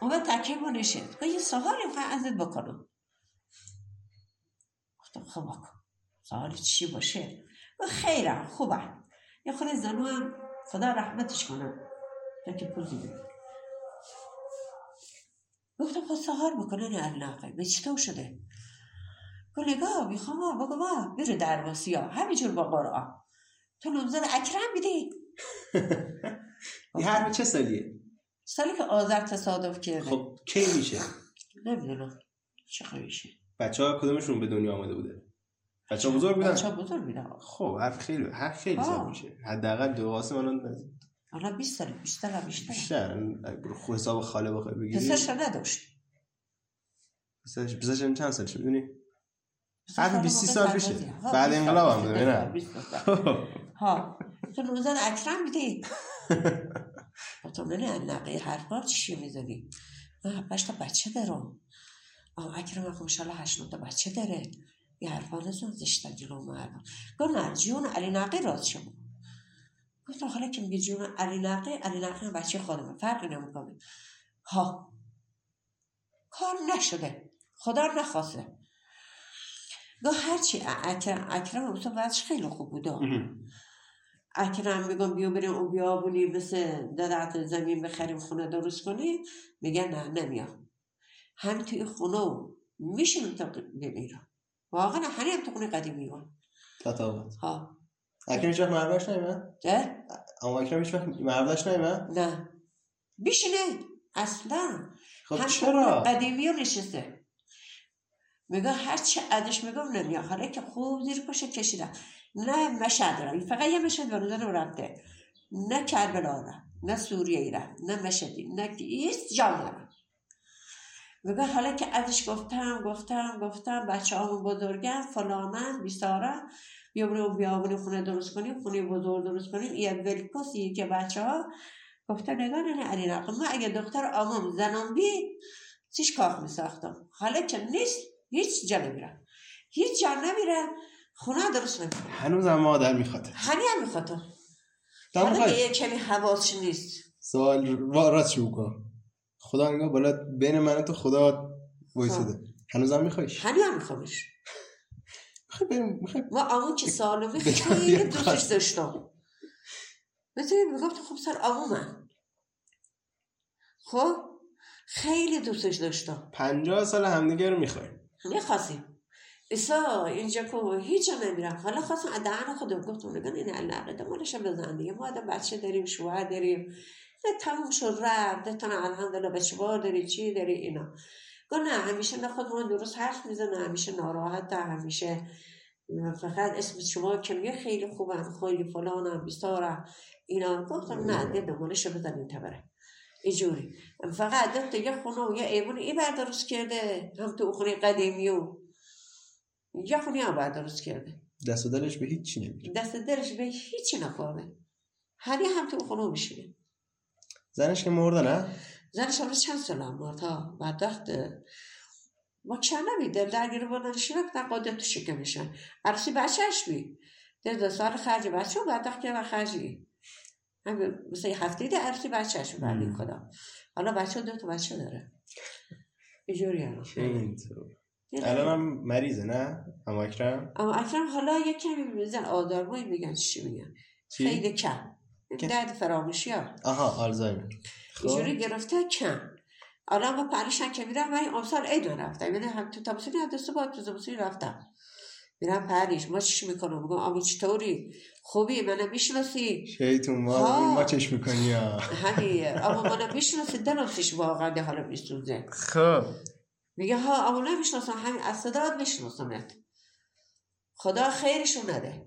اون تکی ما نشید یه سوالی می‌خوای ازت بکنم. گفتم خب بکن سوالی چی باشه؟ و خیرم خوبه یه خود زنو خدا رحمتش کنه تا که پوزی بده گفتم خود سهار بکنه نه علاقه. به چطور شده؟ گفت نگاه می‌خوام بگو ما بیرو درواسی ها همینجور با قرآن. تو نمزد اکرم بیدی؟ [LAUGHS] این حرف چه سالیه؟ سالی که آذر تصادف کرده. خب کی میشه؟ نمی‌دونم. چه میشه. بچه ها کدومشون به دنیا آمده بوده؟ بچه بزرگ بودن؟ بچه بزرگ میدن خب حرف خیلی حرف خیلی. سال میشه. حداقل دو قاسم الان حالا 20 سال بیشتر بیشتر. بیشتر اگه خود حساب خاله بخوای بگیری. پسرش رو نداشت. پسرش پسرش چند سالشه می‌دونی؟ رو 20 موقع سال. ها، بعد 20 انقلاب هم بوده، 20 نه؟ سال، 20 سال. ها تو نوزد اکرم بیدی [LAUGHS] تو نه نقی حرفا چی می‌زنی من هشت تا بچه دارم. آه اکرم هم خوشحالا هشت تا بچه داره. یه حرفا نزن زشتا جلو مردم. گفت نه جون علی نقی راست شما گفتم حالا که میگه جون علی نقی علی نقی هم بچه خودمه فرقی نمی‌کنه ها. کار نشده. خدا نخواسته. گاه هرچی اکرم اکرم تو وضعش خیلی خوب بود. اکرم میگم بیا بریم اون بیابونی مثل دادت زمین بخریم خونه درست کنیم میگن نه نمیام. هم توی خونه میشیم تا بمیرم واقعا همین هم تو خونه قدیمی ها ها. اکرم هیچ وقت مروش نیمه؟ ده؟ اما اکرم هیچ وقت نیمه؟ نه. بیشینه اصلا. خب چرا؟ قدیمی ها نشسته. میگه هر چه عدش میگم نمیاد. حالا که خوب زیر پاشه کشیدم. نه مشهد را فقط یه مشهد به روزانه رفته. نه کربلا را نه سوریه ای را نه مشهدی. نه هیچ جا نرم میگه حالا که ازش گفتم گفتم گفتم. بچه همون بزرگم فلانن بیساره بیا برو خونه درست کنیم خونه بزرگ درست کنیم یه ولکوسی که بچه ها گفته نگاه نه علی رقم من اگه دختر آمام زنم بی سیش کاخ می ساختم حالا که نیست هیچ جا نمیرم. هیچ جا نمیرم. خونه درست نمی‌کنم. هنوز هم مادر می‌خواد. همین هم می‌خوام تا حالا که یه کمی حواسش نیست. سوال راست شروع کن. خدا نگاه بالا بین من تو خدا وایساده. هنوز هم میخوایش؟ همین هم میخوامش بریم ما آمون که سالمه بگم خیلی دوستش. داشتم. بتونی می‌گفت خب سر آمومن خب خیلی دوستش داشتم. پنجاه سال همدیگه رو می‌خوای می‌خواستیم. ایسا اینجا که هیچ جا نمیرم حالا خواستم دهن خودم گفتم نگن این علاقه مالش بزن دیگه. ما آدم بچه داریم شوهر داریم. نه تموم شد رفت. نه الحمدلله بچه بار داری چی داری اینا. گفت نه همیشه نه خودمون درست حرف می‌زنه همیشه ناراحت همیشه فقط اسم شما کمیه خیلی خوبن خیلی فلانم بیستارم اینا. گفتم نه ده دمالش بزن این تبره. اینجوری. فقط دفت یه خونه و یه ایوون ای بر درست کرده هم تو خونه قدیمی و یه خونه هم بر درست کرده. دست دلش به هیچ چی نمیره. دست دلش به هیچی نخورده هری هم تو خونه میشینه. زنش که مرده نه؟ زنش حالا چند سال هم مرد ها بعد وقت ما چند دل درگیر بودن رفتن قادر تو شکم میشن. عرصی بچهش بی دل دو سال خرج بچه و بعد وقت که خرجی. همین مثل یه هفته ده عرصی بچهش بردی. خدا حالا بچه دو تا بچه داره. اینجوری هم. الان هم مریضه نه؟ اما اکرم؟ اما اکرم حالا یه کمی میزن آدارمایی میگن چی میگن؟ خیلی کم. درد فراموشی ها. آها آلزایمر. خب. اینجوری گرفته کم. الان با پریشن که میرم من این امسال عید رو رفتم. یعنی هم تو تابستونی هم دسته با تو زمستونی رفتم. میرم پریش. ما چیش می‌کنم؟ میگم آمو چطوری؟ خوبی؟ منو می‌شناسی؟ شیطون ما. ما چش می‌کنی همین. اما منو می‌شناسی؟ دلم پیش واقعا ده حالا میسوزه. خب. میگه ها اما نمی‌شناسم. همین از صدات میشناسمت. خدا خیرشون نده.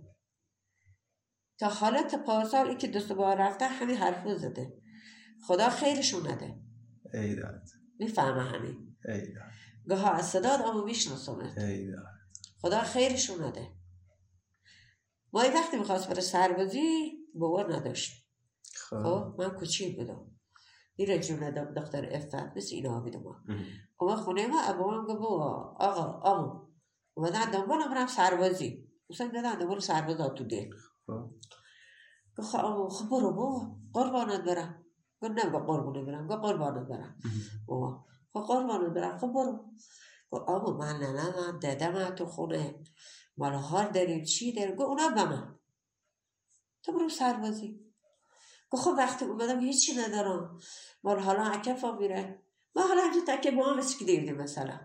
تا حالا تا پارسال این که دست بار رفته همین حرفو زده. خدا خیرشون نده. ای داد می‌فهمه همین. ای داد گاه از صدات اما میشناسمت ای داد خدا خیرشون نده. ما این وقتی می‌خواست بره سربازی باور نداشت. خب. خب من کوچیک بودم. این جون دختر افت مثل اینا بودم ما. اما خونه ما ابا هم گفت بابا آقا آمو. اومدن دنبالم برم سربازی. مثلا دادن دنبال سربازا تو ده برو بابا قربانت برم. گفت نه گفت قربانت برم گفت قربانت برم. بابا خب قربانت برم. خب برو. گفت آمو من ننم ددم تو خونه. مال حال داریم چی داریم؟ گفت اونا به من. تو برو سربازی. گفت خب وقتی اومدم هیچی ندارم. مال حالا عکفا میره. ما حالا همچه تکه با هم دیدیم مثلا.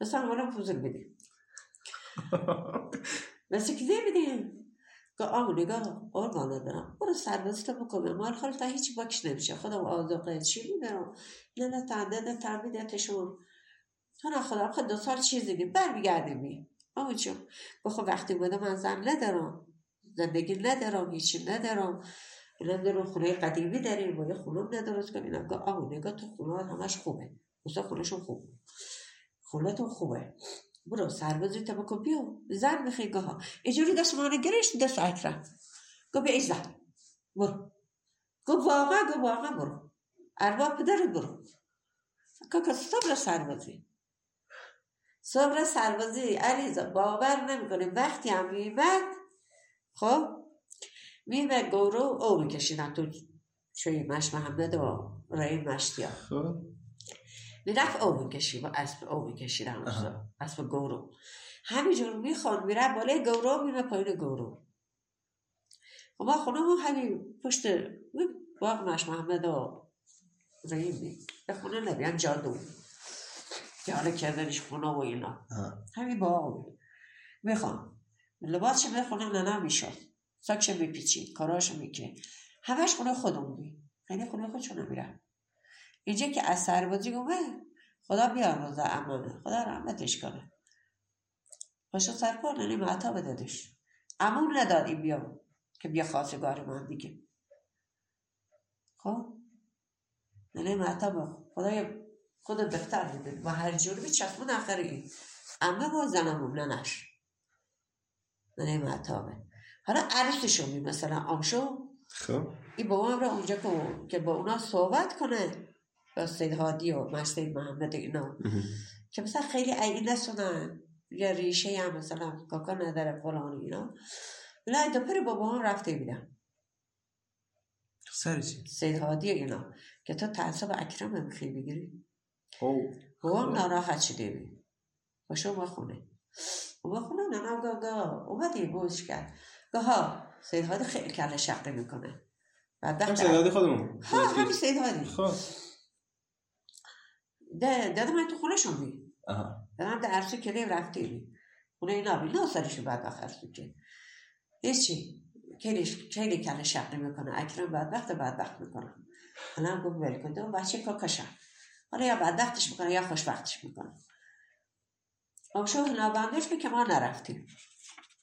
مثلا حالا حضور بدیم. مثل که نمیدیم که آمو نگاه قربانت برم. برو سربازی تو بکنم مال حال تا هیچی باکش نمیشه. خودم آزاقه. چی می‌برم نه نه تنده نه تربیدتشون نه خدا خود دو سال برمیگردیم بی آمو چون خب وقتی بودم من زن ندارم. زندگی ندارم هیچی ندارم. اینا دارم خونه قدیمی داریم. و یه خونه ندارست کنیم. اینا گفت آمو نگاه تو خونه همش خوبه. مثلا خونهشون خوب خونه تو خوبه. برو سربازی تا بکن. بیو زن بخی گاه اینجوری دست مانه گرشت دست اکرم گفت بیا ای زن. برو. گفت واقعا گفت واقعا برو. ارباب پدرت برو. که صبر سربازی صبر سربازی علیزا باور نمی‌کنه. وقتی هم میمد خب؟ میمد گورو او میکشیدن تو چوی مش محمد و رای مشتی ها خب. می‌رفت او می‌کشید با اسب او میکشیدن آها. اسب گورو. همینجور می‌خوان میره بالای گورو میره پایین گورو. و ما خونه همین پشت باغ مش محمد و رحیم به خونه نبیم جادو که حالا کردنش خونه و اینا. همین باغ می‌خوام لباسش خونه ننا می‌شد. ساکش میپیچید کاراش میکه همش خونه خودمون بی خیلی خونه خودشون میرم اینجا که از سربازی گمه خدا بیاموزه امانه خدا رحمتش کنه. پاشو سرکار ننی معتا بدادش امون ندادیم بیا که بیا خواستگار من دیگه. خب؟ ننه معتا با خدای خود بهتر بده و هر جوری چشمون آخری اما با زنمون ننش ننه معتابه حالا عروسشو می مثلا آمشو. خب. این با را اونجا که با اونا صحبت کنه. با سید هادی و مسید محمد اینا. که مثلا خیلی عیدی نسونن یا ریشه هم مثلا کاکا نداره فلان اینا. بلا دو پر بابا هم رفته بیدم سر چی؟ سید هادی اینا. که تو تعصب اکرم می‌خوای بگیری. او. هم ناراحت شده بی باشو ما خونه بابا خونه نه نه گاه گاه اومدی بوش کرد. گاه ها سید هادی خیلی کله شقه می‌کنه. بعد هم سیدادی خودمون. ها همین سید هادی. خب. ده دادم من تو خونه شون بی دادم در عرصه کلی رفته بی. خونه اینا بی. نه سرشو بعد بخرسو که. هیچی خیلی خیلی کله شقه می‌کنه. اکرم بدبخت بدبخت می‌کنه. حالا هم گفت ول کن. دو بچه کاکاشم حالا یا بدبختش می‌کنه یا خوشبختش می‌کنه. آبشو نابندش که ما نرفتیم.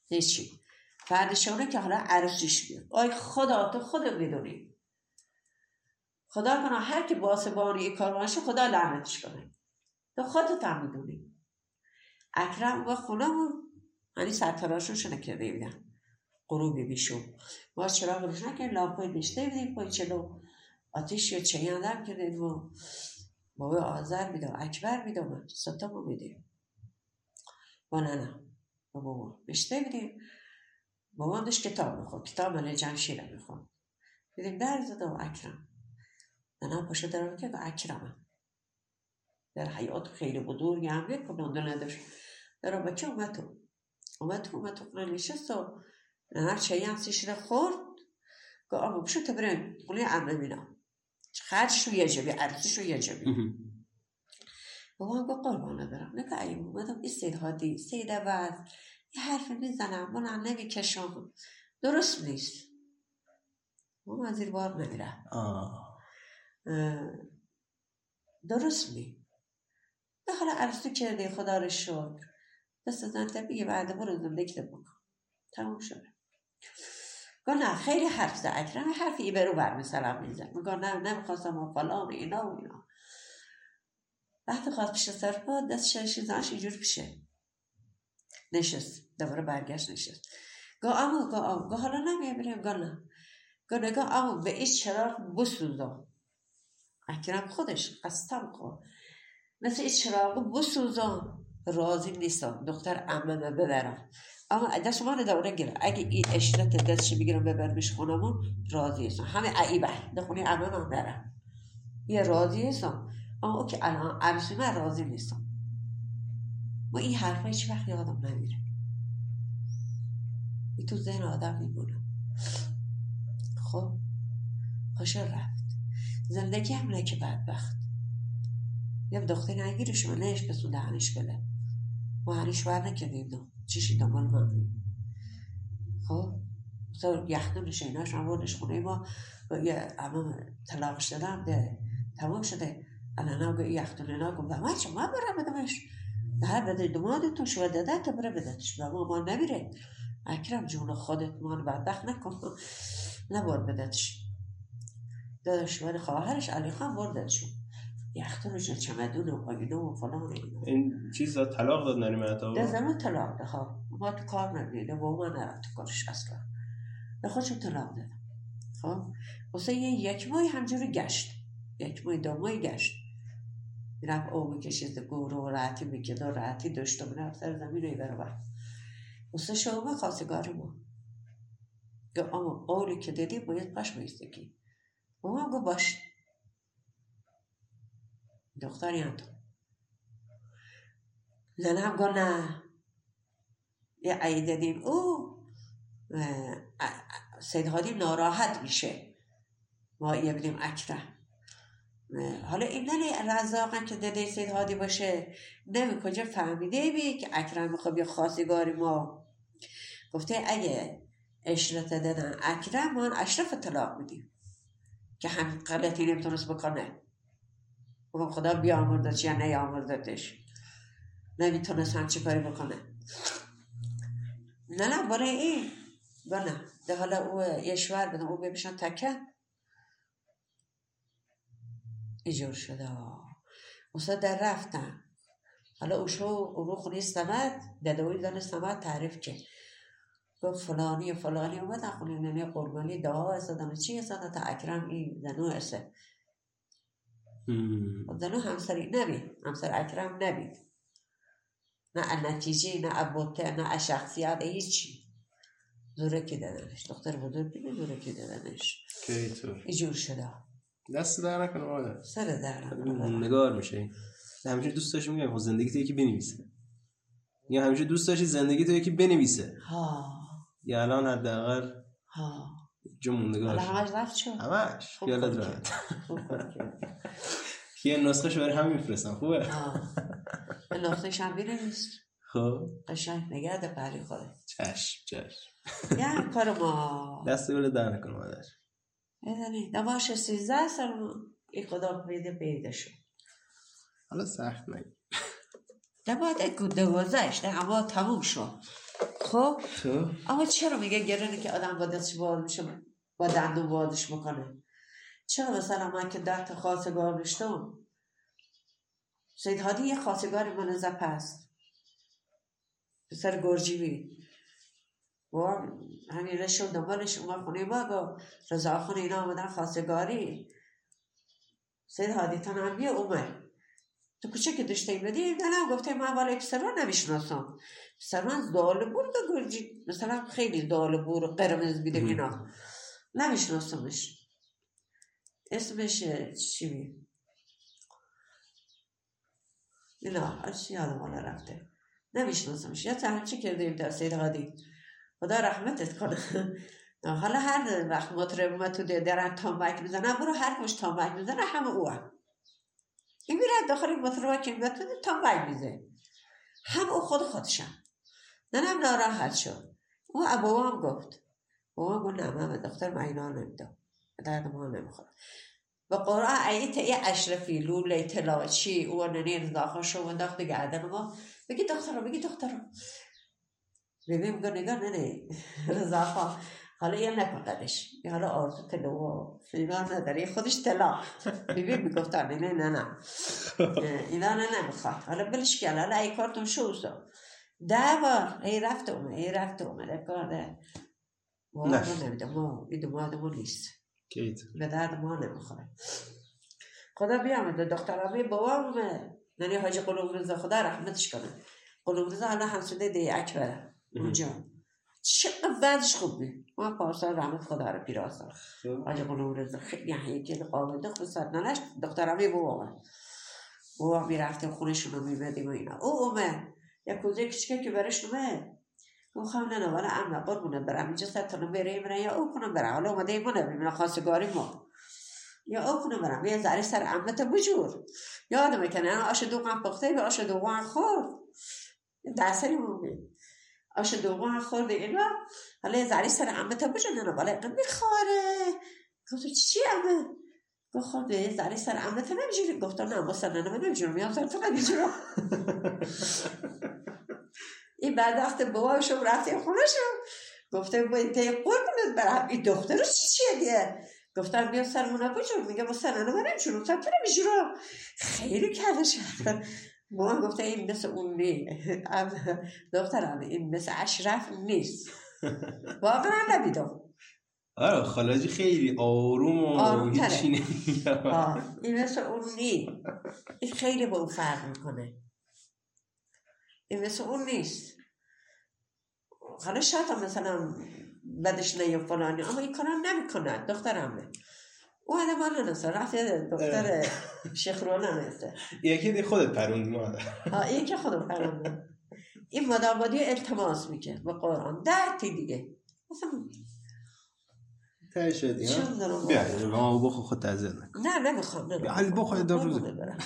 هیچی فردشونه که حالا عروسیش بیاد. آی خدا تو خود می‌دونی. خدا کنه هر کی باسبانی ای کار خدا لعنتش کنه. تو خودت هم می‌دونی. اکرم و خونمون هنی سرتراشون شنه کرده بیدن غروبی بیشون ما چرا روشن که لامپای بیشته بیدیم پای چلو آتیش یا چه اندر کردیم و بابا آذر میدم اکبر میدم ستامو میدیم. با نه نه با بابا. بیشته بیدیم بابا داشت کتاب میخون کتاب مال جمشیره میخون دیدیم در زده و اکرم. نه پاشو در که اکرمم در حیات خیلی بزرگی هم بود کننده نداشت. در بچه اومد تو. اومد تو اومد تو نشست و هر چایی هم سیش خورد. که آقا بشو بریم خونه عمه مینا. خرجش رو یه جبی عرضش رو یه جبی بابا هم گفت قربانه برم. نگه ایم اومدم این سید هادی سید عوض یه حرف می‌زنم من هم نمی‌کشم. درست نیست. از زیر بار نمیره آه. درست نی به حالا عرضی کرده خدا رو شکر. دست زن بگه بعد برو زندگی بکن. تموم شده. گفت نه خیلی حرف زد. اکرم حرفی ای برو بر مثلا می‌زد. میگه نه نمی‌خواستم و فلان اینا و اینا. وقتی خواست پیش پا دست شرشی زنش اینجور پیشه. نشست. دوباره برگشت نشست. گفت اما گفت اما گفت حالا نمیه بریم گفت نه. گفت نگاه اما به ایش چراغ بسوزا. اکرم خودش قصتم خود مثل این چراغ بسوزان. راضی نیستم. دختر امه ببرم. اما دست ما دوره گیره اگه این اشتت دستش بگیرم ببرمش خونمون راضی هستم همه عیبه دخونی امه من برم. یه راضی هستم اما او که الان عروسی من راضی نیستم. و این حرفا هیچ وقت یادم نمیره. این تو ذهن آدم میمونه. خب خوشا رفت. زندگی هم نه که بدبخت. یه دختری نگیره شما نهش کسون دهنش بله. ما هنوش بر نکردیم دو. چیشی دنبال من خب تو یخدونش ایناش من بردش خونه ما یه اما طلاقش دادم ده. تمام شده. الان هم گوی یخدون اینا گفت ما چه ما برم بدمش؟ هر بده دماد تو شو داده تا بره بدتش و ما ما نمیره. اکرم جون خودت ما بدبخت نکن. [LAUGHS] نبار بدتش دادش من خواهرش علی خان بردتشون یختونش چمدون و پاگینه و فلان و این چیز داد طلاق داد نری مهتا در زمان طلاق ده ها ما تو کار نمیده با ما نرم تو کارش اصلا به خودشون طلاق دادم خب؟ واسه یه یک ماه همجوری گشت. یک ماه دو ماه گشت. می‌رفت او می‌کشید گور و راحتی می‌کرد و راحتی داشت و می‌رفت سر زمین رو برابر واسه شما خواستگار ما گفت اما قولی که دیدی باید پاش میستگی و ما گفت باش. دختری هم تو زنم گفت نه. یه عیددین او اه، اه، سید هادی ناراحت میشه. ما یه بدیم اکرم اه، حالا این نه رزاقن که دده سید هادی باشه. نمی کجا فهمیده بی که اکرم می‌خواد یه خواستگاری ما. گفته اگه اشرت دادن اکرم ما اشرف طلاق میدیم. که هم غلطی نمی‌تونست بکنه گفتم خدا بیامردش یا نیامردش نمی‌تونست هم چی کاری بکنه. نه نه برای این. بله ده حالا او یه شوهر بدم او ببیشن تکه. ایجور شده. استاد در رفتن. حالا اوشو او رو خونی سمت ددوی زن سمت تعریف که گفت فلانی و فلانی اومدن خونی ننه قربانی دعا استادن چی استادن تا اکرم این زنو هم. خب زنو همسری نبید. همسر اکرم نبید. نه نتیجه نه از بوته نه شخصیت هیچی. زورکی دادنش. دختر بزرگ دیگه زورکی دادنش. کی تو؟ اینجور شده. دست در نکنه مادر سر در نگار میشه. همیشه دوست داشتی میگم خب زندگی تو یکی بنویسه. یا همیشه دوست داشتی زندگی تو یکی بنویسه. ها. یا الان حداقل ها. جو موندگارش حالا همش رفت شد. همش. خیالت راحت. یه نسخه شو برای همین میفرستم. خوبه؟ نقطهش هم بنویس خب. قشنگ. نگرده پری خوره چشم چشم. یه کار ما دست بله در نکنه مادر. می‌دونی دماش سیزده سال این خدا پیدا پیدا شد. حالا سخت نگی دماده دوازش نه اما تموم شد. خب؟ اما چرا میگه گرونه که آدم با دستش باز میشه با دندون بازش می‌کنه؟ چرا مثلا من که ده تا خواستگار داشتم؟ سید هادی یه خواستگاری من زپ هست. پسر گرجیوی. و همین رشو دنبالش اومد خونه ما گو رضا خونه اینا آمدن خواستگاری سید هادی بیا اومد. تو کوچه که داشته این بدی؟ نه نه گفته من والا پسر رو نمی‌شناسم. پسر من دال بور و گرجی. مثلا خیلی دال بور قرمز بیده اینا. نمیشناسمش. اسمش چی؟ می اینا. هرچی یادم حالا رفته؟ نمیشناسمش. یا تحچی کرده ایم در سید هادی خدا رحمتت کنه. [LAUGHS] حالا هر وقت مطرب اومد تو درن تامبک می‌زنه برو هر کمش تامبک می‌زنه همه او هم این میره داخل مطرب که میاد تو تامبک میزه هم او خود خودشم ننم ناراحت شد. او ابا هم گفت. بابا گفت نه من دختر من اینا نمیدم. درد ما نمی‌خواد و قرآن ایت یه اشرفی لوله طلا چی او ننی رضاخان شو و انداخت گردن ما. بگی دخترم بگی دخترم ببین میگه نگاه نه نه حالا یه نکندش یه حالا آرزو طلا و اینا نداره. خودش طلا ببین می‌گفتن نه نه نه. نه اینا نه نمی‌خواد. حالا بلش کن. حالا ای کارتون شوسا ده بار ای رفت اومد ای رفت اومد کار ما. نمیده ما این دماغمون نیست به درد ما نمی‌خوره خدا بیامده دکتر آبی بابام ننی حاجی قلوب رضا خدا رحمتش کنه قلوب رضا الان همسوده دی اکبره اونجا چقدر وضعش خوب ما پارسال رحمت خدا رو پیراسا. حاجی قلوب رضا خیلی هیکل قابل صد ننش دکتر آبی بابام بابا می‌رفتیم خونشون رو میبدیم و اینا او اومد یک کوزه کچکه که برش اومد گفتم نه نه ولی اما قربونه برم. اینجا ست تا بره برم یا او کنم برم. حالا اومده ایمونه ببینم خواستگاری ما. یا او کنم برم. یه ذره سر عمت بجور. یادمه که نه آش دوغن پخته به آش دوغن خورد. دستری مومی آش دوغن خورد اینا. حالا یه ذره سر عمت بجور نه ولی اینقدر میخواره. گفتم چی عمه گفتم یه ذره سر عمت نمیجوری گفتم نه ما سر نمیجورم یا سر تو نمیجورم این بعد وقت بابایشم رفتیم خونشم گفته باید تی قربونت برم این دخترش چیه دیگه گفتم بیا سرمونه بجور میگه با سرانه من نمیجورم سر تو نمیجورم خیلی کلش ما گفته این مثل اون نی دخترم این مثل اشرف نیست واقعا نبیدم آره خالاجی خیلی آروم و آروم‌تره. هیچی نمیگه آه، این مثل اون نی این خیلی با اون فرق می‌کنه. این مثل اون نیست. حالا شاید هم مثلا بدش نه یا فلانی اما این کارم نمی‌کنه دخترمه او آدم حالا نسته رفت دختر شیخ نسته یکی دی خودت پروندی مادر ها که خودم پرنده این مدامادی التماس می‌کرد به قرآن. ده تی دیگه. مثلا تای شدی ها؟ چون دارم بیا ما بخو خود تعذیر نکن. نه نمی‌خوام بیا، علی بخور، دار روزه. ببرم